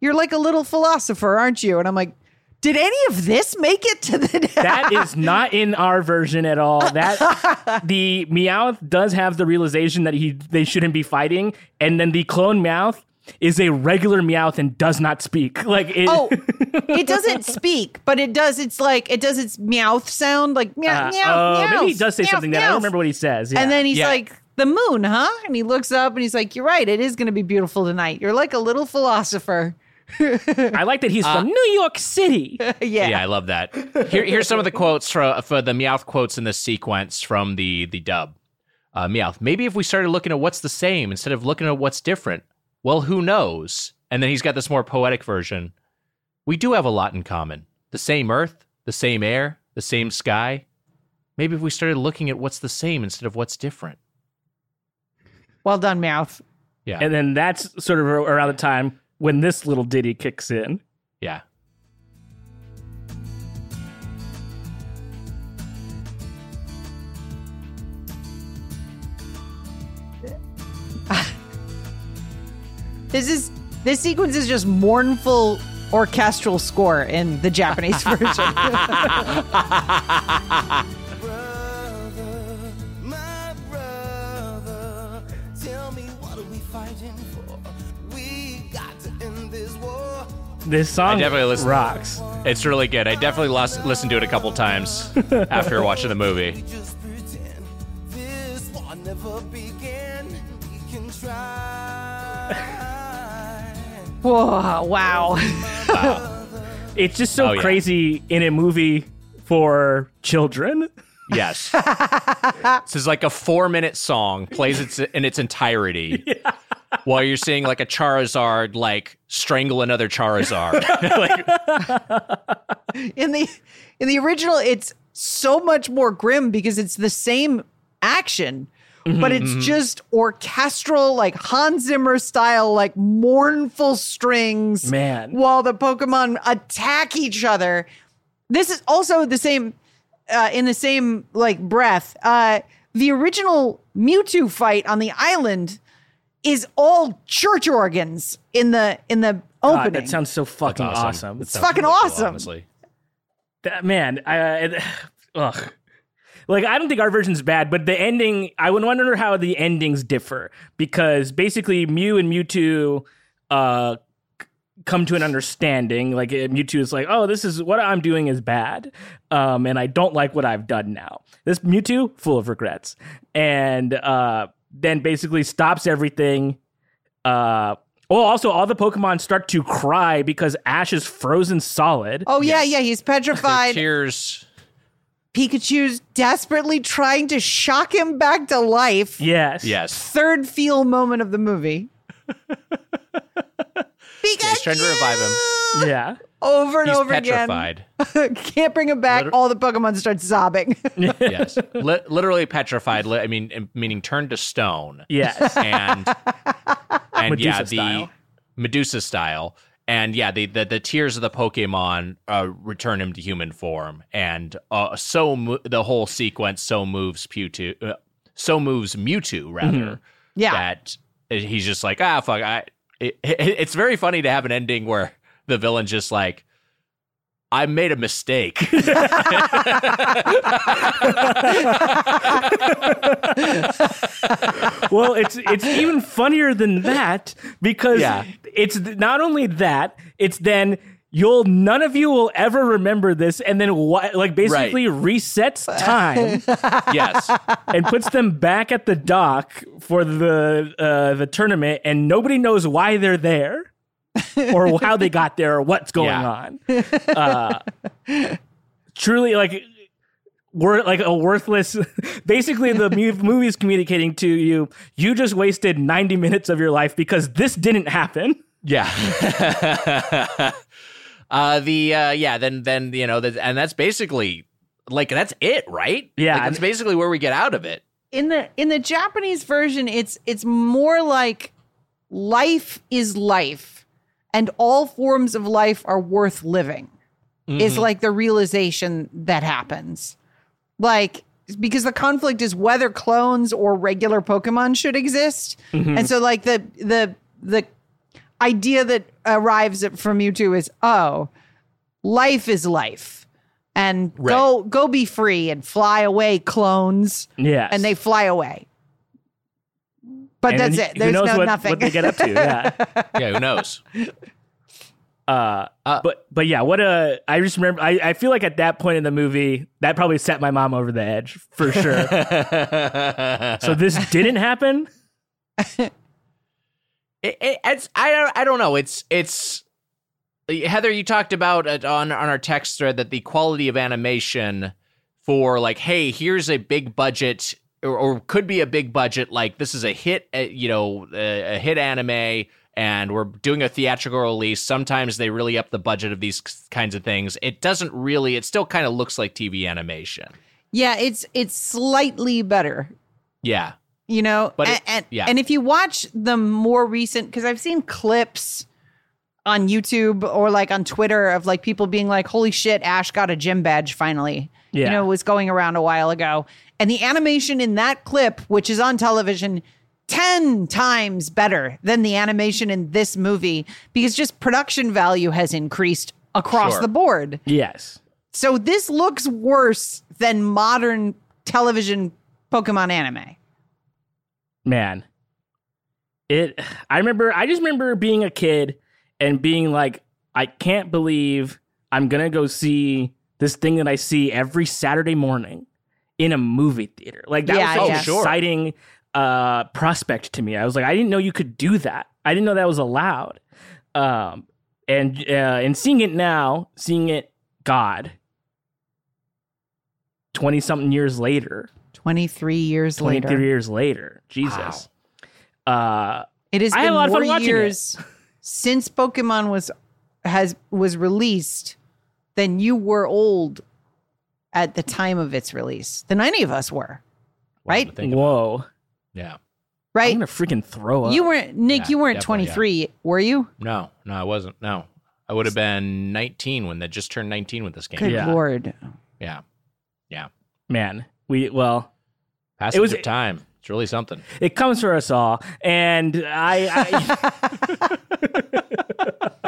you're like a little philosopher, aren't you? And I'm like, did any of this make it to the. That is not in our version at all. That the Meowth does have the realization that he they shouldn't be fighting, and then the clone Meowth is a regular Meowth and does not speak. Like it, Oh, it doesn't speak, but it does. It's like it does its Meowth sound, like meow, uh, meow, oh, meow. maybe he does say something that I don't remember what he says. Yeah. And then he's Yeah. like, the moon, huh? And he looks up and he's like, you're right. It is going to be beautiful tonight. You're like a little philosopher. I like that he's from New York City. yeah. Yeah, I love that. Here, here's some of the quotes for, for the Meowth quotes in this sequence from the the dub. Uh, Meowth, maybe if we started looking at what's the same instead of looking at what's different. Well, who knows? And then he's got this more poetic version. We do have a lot in common: the same Earth, the same air, the same sky. Maybe if we started looking at what's the same instead of what's different. Well done, Meowth. Yeah, And then that's sort of around the time when this little ditty kicks in. yeah. This is this sequence is just mournful orchestral score in the Japanese version. This song I definitely listen- rocks. It's really good. I definitely lost, listened to it a couple times after watching the movie. Just pretend this war never began. We can try. Whoa, wow. It's just so Oh, yeah. crazy in a movie for children. Yes. this is like a four minute song, plays its in its entirety. While you're seeing like a Charizard like strangle another Charizard. like, In the in the original, it's so much more grim because it's the same action, but it's just orchestral, like Hans Zimmer style, like mournful strings. Man. while the Pokemon attack each other. This is also the same uh, in the same like breath. Uh, the original Mewtwo fight on the island is all church organs in the in the God, opening. that sounds so fucking That's awesome. That It's sounds fucking really cool, awesome. honestly. That man, I, it- ugh. Like I don't think our version's bad, but the ending, I would wonder how the endings differ because basically Mew and Mewtwo uh come to an understanding. Like uh, Mewtwo is like, "Oh, this is what I'm doing is bad, um, and I don't like what I've done now." This Mewtwo, full of regrets, and uh, then basically stops everything. Uh, Oh, also, all the Pokemon start to cry because Ash is frozen solid. Oh yeah, yeah, he's petrified. Tears. Pikachu's desperately trying to shock him back to life. Yes. Yes. Third feel moment of the movie. Pikachu! He's trying to revive him. Yeah. Over and He's over petrified. again. Can't bring him back. Liter- All the Pokemon start sobbing. yes. Li- literally petrified. Li- I mean, meaning turned to stone. Yes. And and yeah, Medusa the style. Medusa style. And yeah, the, the the tears of the Pokemon uh, return him to human form, and uh, so mo- the whole sequence so moves Mewtwo, uh, so moves Mewtwo rather yeah. that he's just like ah fuck. I it, it- it's very funny to have an ending where the villain just like, I made a mistake. well, it's it's even funnier than that because Yeah. it's not only that, it's then you'll none of you will ever remember this, and then what? Like basically resets time yes. and puts them back at the dock for the uh, the tournament, and nobody knows why they're there. or how they got there or what's going Yeah. on. Uh, truly, like we're like a worthless. Basically, the movie is communicating to you: you just wasted ninety minutes of your life because this didn't happen. Yeah. uh the uh yeah, then then you know, the, and that's basically like that's it, right? Yeah, Like, that's basically where we get out of it. in the in the Japanese version, it's it's more like life is life, and all forms of life are worth living. Is mm-hmm. like the realization that happens, like because the conflict is whether clones or regular Pokemon should exist, mm-hmm. and so like the the the idea that arrives at- from two is oh, life is life. And go go be free and fly away, clones Yeah. and they fly away. But And that's then it. who There's knows no what, nothing. what they get up to. Yeah. Yeah, who knows? Uh, Uh, but but yeah, what a I just remember. I, I feel like at that point in the movie, that probably set my mom over the edge for sure. so this didn't happen. It, it, it's I don't I don't know. It's it's Heather. You talked about it on on our text thread that the quality of animation for like, hey, here's a big budget or, or could be a big budget. Like this is a hit, uh, you know, a, a hit anime, and we're doing a theatrical release. Sometimes they really up the budget of these kinds of things. It doesn't really. It still kind of looks like TV animation. yeah, it's it's slightly better. Yeah. You know, But and, it- and, yeah. and if you watch the more recent, because I've seen clips on YouTube or like on Twitter of like people being like, "Holy shit, Ash got a gym badge finally." Yeah. You know, it was going around a while ago, and the animation in that clip, which is on television, 10 times better than the animation in this movie because just production value has increased across Sure. the board. Yes. So this looks worse than modern television Pokemon anime. man it i remember i just remember being a kid and being like i can't believe i'm gonna go see this thing that i see every saturday morning in a movie theater. Like that Yeah, was such an Sure. exciting uh prospect to me. I was like i didn't know you could do that. I didn't know that was allowed. Um and uh and seeing it now seeing it god 20 something years later. 23 years 23 later. years later. Jesus. Uh It has I had been a lot of more fun watching it. years since Pokemon was has was released than you were old at the time of its release than any of us were. Wild Right? think about. Whoa. Yeah. Right. I'm Right? gonna freaking throw up. You weren't Nick, Yeah, you weren't definitely, 23, were you? No, no, I wasn't. No, I would have been 19 when they just turned 19 with this game. Good Yeah. lord. Yeah. Yeah. man. We well, Passage was- of time. It's really something. it comes for us all, and I. I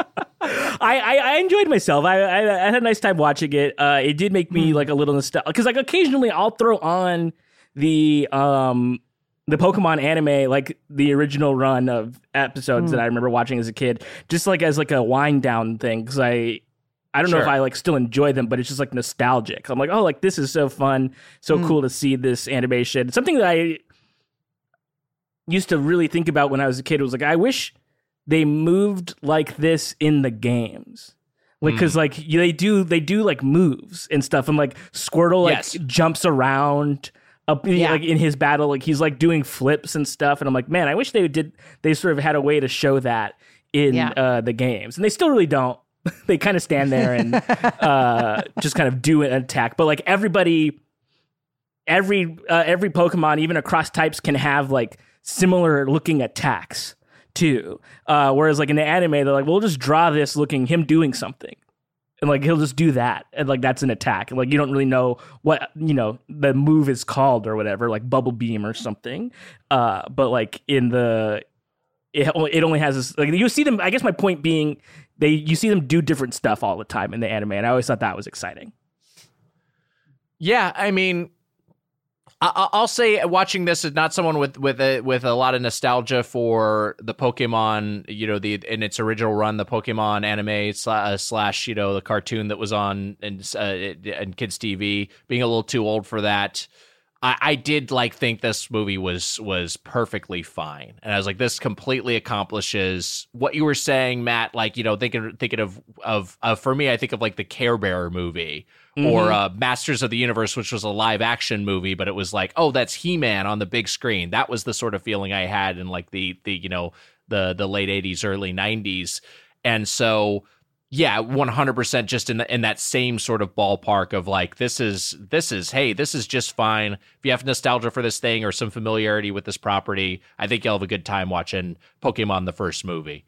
I, I, I enjoyed myself. I, I I had a nice time watching it. Uh, it did make Hmm. me like a little nostalgic because like occasionally I'll throw on the um the Pokemon anime, like the original run of episodes Hmm. that I remember watching as a kid, just like as like a wind down thing. Because I I don't know if I like still enjoy them, but it's just like nostalgic. I'm like, oh, like this is so fun, so Hmm. cool to see this animation. Something that I used to really think about when I was a kid was like, I wish they moved like this in the games. Like, cause like they do, they do like moves and stuff, and like Squirtle like Yes. jumps around up, Yeah. like in his battle, like he's like doing flips and stuff, and I'm like, man, I wish they did, they sort of had a way to show that in Yeah. uh, the games, and they still really don't. they kind of stand there and uh, just kind of do an attack, but like everybody every uh, every Pokemon, even across types, can have like similar looking attacks too. Uh, whereas like in the anime, they're like, we'll just draw this looking him doing something. And like he'll just do that, and like that's an attack. And like you don't really know what you know the move is called or whatever, like bubble beam or something. Uh, but like in the, it only, it only has this. Like you see them. I guess my point being, they you see them do different stuff all the time in the anime, and I always thought that was exciting. Yeah, I mean, I- I- I'll say watching this is not someone with with a with a lot of nostalgia for the Pokemon, you know, the in its original run, the Pokemon anime slash, slash you know the cartoon that was on and uh, and kids TV. Being a little too old for that. I, I did like think this movie was was perfectly fine, and I was like, this completely accomplishes what you were saying, Matt. Like you know, thinking thinking of of, of for me, I think of like the Care Bear movie or uh, Masters of the Universe, which was a live action movie, but it was like, oh, that's He Man on the big screen. That was the sort of feeling I had in like the the you know the the late '80s, early '90s, and so yeah 100% just in the, in that same sort of ballpark of like this is this is hey this is just fine. If you have nostalgia for this thing or some familiarity with this property i think you'll have a good time watching pokemon the first movie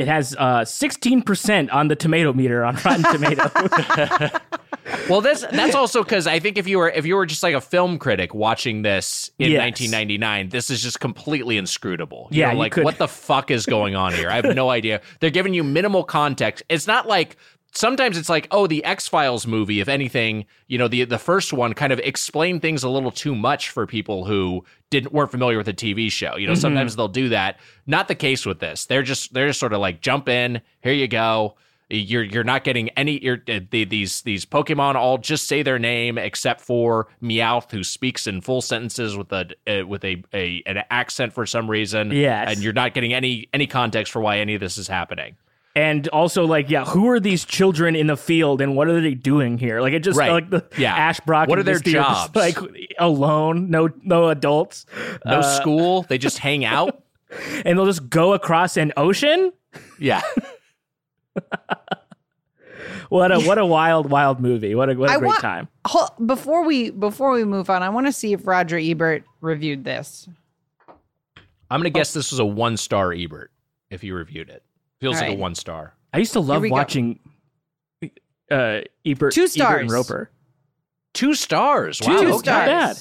It has uh, 16% on the tomato meter on Rotten Tomatoes. well that's that's also because i think if you were if you were just like a film critic watching this in Yes. 1999 this is just completely inscrutable. Yeah, You're you like what the fuck is going on here? I have no idea. They're giving you minimal context. It's not like sometimes it's like oh the x-files movie if anything you know the the first one kind of explained things a little too much for people who didn't weren't familiar with the tv show you know Mm-hmm. sometimes they'll do that not the case with this they're just they're just sort of like jump in here you go you're you're not getting any you're, uh, the, these these Pokemon all just say their name except for Meowth who speaks in full sentences with a uh, with a, a an accent for some reason. Yes. and you're not getting any any context for why any of this is happening. And also, like, yeah, who are these children in the field and what are they doing here? Like, it just, Right. like, the Yeah. Ash Brock What and are their Misty just, jobs? like, alone, no no adults. No Uh, school, they just hang out. and they'll just go across an ocean? Yeah, What a what a wild, wild movie. What a, what a I great want- time. Hol- Before we before we move on, I want to see if Roger Ebert reviewed this. I'm gonna guess this was a one star Ebert if you reviewed it. Feels All like right. a one star. I used to love we go. watching uh Ebert, Two Ebert and. Roeper. Two stars. Wow. Two okay. Two stars. bad.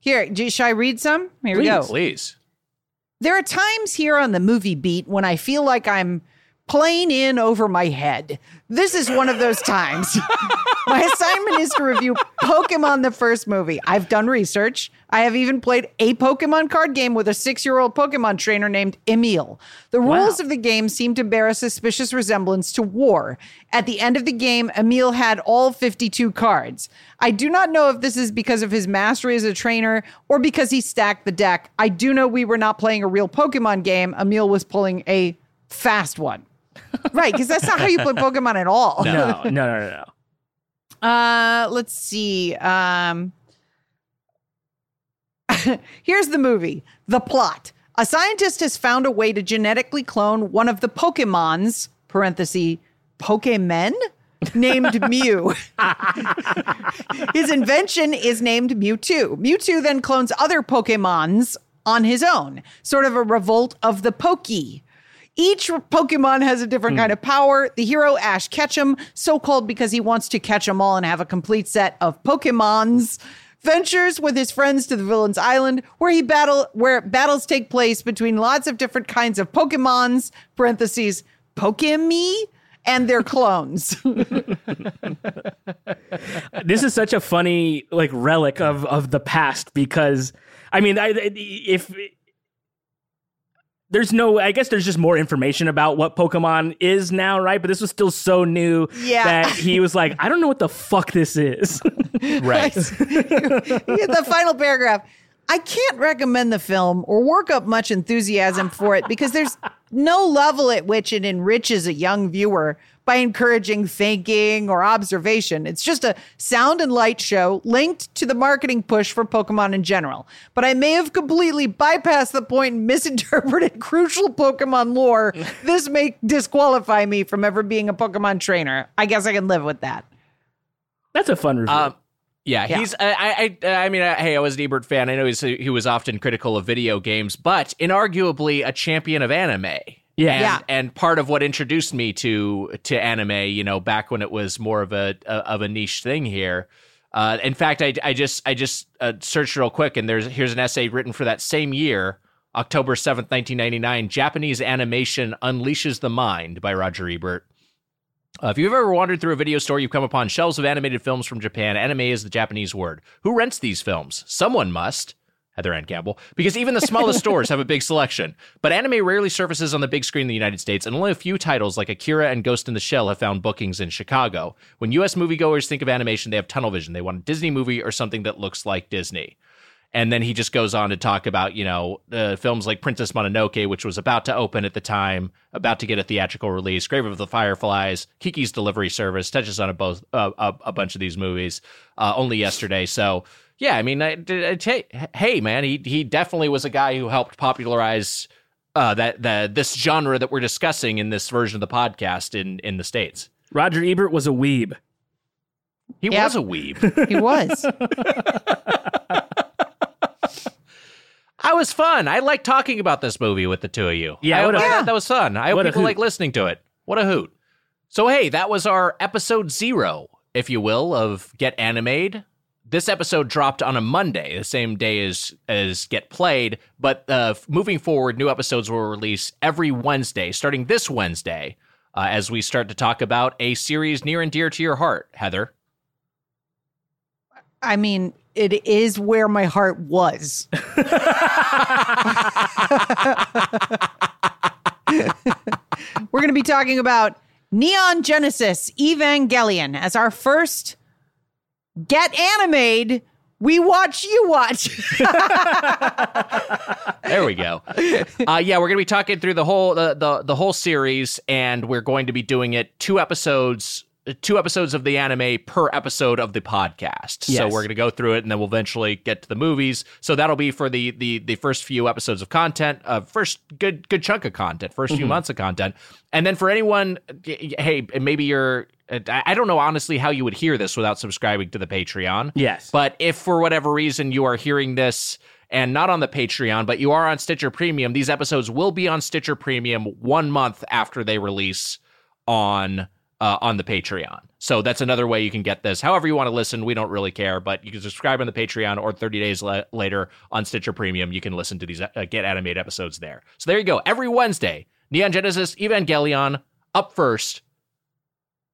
Here, do, should I read some? Here we go. Please. There are times here on the movie beat when I feel like I'm playing in over my head. This is one of those times. my assignment is to review Pokemon the first movie. I've done research. I have even played a Pokemon card game with a six year old Pokemon trainer named Emil. The rules of the game seem to bear a suspicious resemblance to war. At the end of the game, Emil had all 52 cards. I do not know if this is because of his mastery as a trainer or because he stacked the deck. I do know we were not playing a real Pokemon game. Emil was pulling a fast one. right, because that's not how you play Pokemon at all. No, no, no, no, no. Uh, let's see. Um, here's the movie. The plot: A scientist has found a way to genetically clone one of the Pokemons (parenthesis Pokemen) named Mew. his invention is named Mewtwo. Mewtwo then clones other Pokemons on his own, sort of a revolt of the Pokey. Each Pokemon has a different hmm. kind of power. The hero Ash Ketchum, so called because he wants to catch them all and have a complete set of Pokemons, ventures with his friends to the villain's island, where he battle where battles take place between lots of different kinds of Pokemons (parentheses Pokemi) and their clones. this is such a funny like relic of of the past because I mean, I, if there's no, I guess there's just more information about what Pokemon is now, right? But this was still so new Yeah. that he was like, I don't know what the fuck this is. Right. the final paragraph. I can't recommend the film or work up much enthusiasm for it because there's no level at which it enriches a young viewer by encouraging thinking or observation. It's just a sound and light show linked to the marketing push for Pokemon in general. But I may have completely bypassed the point and misinterpreted crucial Pokemon lore. this may disqualify me from ever being a Pokemon trainer. I guess I can live with that. That's a fun review. Um, yeah, Yeah. he's. I. I. I mean, hey, I was an Ebert fan. I know he's. He was often critical of video games, but inarguably a champion of anime. Yeah. and, Yeah. and part of what introduced me to to anime, you know, back when it was more of a, a of a niche thing here. Uh, in fact, I, I just I just uh, searched real quick, and there's here's an essay written for that same year, October seventh, nineteen ninety nine. Japanese animation unleashes the mind by Roger Ebert. Uh, if you've ever wandered through a video store, you've come upon shelves of animated films from Japan. Anime is the Japanese word. Who rents these films? Someone must. Heather Anne Campbell, because even the smallest stores have a big selection. But anime rarely surfaces on the big screen in the United States, and only a few titles like Akira and Ghost in the Shell have found bookings in Chicago. When U.S. moviegoers think of animation, they have tunnel vision. They want a Disney movie or something that looks like Disney. And then he just goes on to talk about, you know, uh, films like Princess Mononoke, which was about to open at the time, about to get a theatrical release, Grave of the Fireflies, Kiki's Delivery Service, touches on a, both, uh, a, a bunch of these movies uh, only yesterday. So, yeah, I mean, I, I, I- hey, man, he, he definitely was a guy who helped popularize uh, that the this genre that we're discussing in this version of the podcast in, in the States. Roger Ebert was a weeb. He Yep. was a weeb. He was. I was fun. I like talking about this movie with the two of you. Yeah, I, what a- I Yeah. thought that was fun. I hope What a people like listening to it. What a hoot! So hey, that was our episode zero, if you will, of Get Animated. This episode dropped on a Monday, the same day as as Get Played. But uh, moving forward, new episodes will release every Wednesday, starting this Wednesday, uh, as we start to talk about a series near and dear to your heart, Heather. I mean, it is where my heart was. We're going to be talking about Neon Genesis Evangelion as our first Get Animated. We watch, you watch. There we go. uh, yeah, we're gonna be talking through the whole the, the the whole series, and we're going to be doing it two episodes. Two episodes of the anime per episode of the podcast. So we're going to go through it, and then we'll eventually get to the movies. So that'll be for the the the first few episodes of content, uh, first good good chunk of content, 1st few months of content, and then for anyone, hey, maybe you're. I I don't know honestly how you would hear this without subscribing to the Patreon. Yes. But if for whatever reason you are hearing this and not on the Patreon, but you are on Stitcher Premium, these episodes will be on Stitcher Premium one month after they release on uh, on the Patreon. So that's another way you can get this. However, you want to listen, we don't really care, but you can subscribe on the Patreon or 30 days le- later on Stitcher Premium. You can listen to these uh, Get Animate episodes there. So there you go. Every Wednesday, Neon Genesis, Evangelion, up first.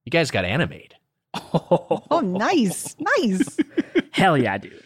You guys got animate. Oh, oh nice. Nice. Hell yeah, dude.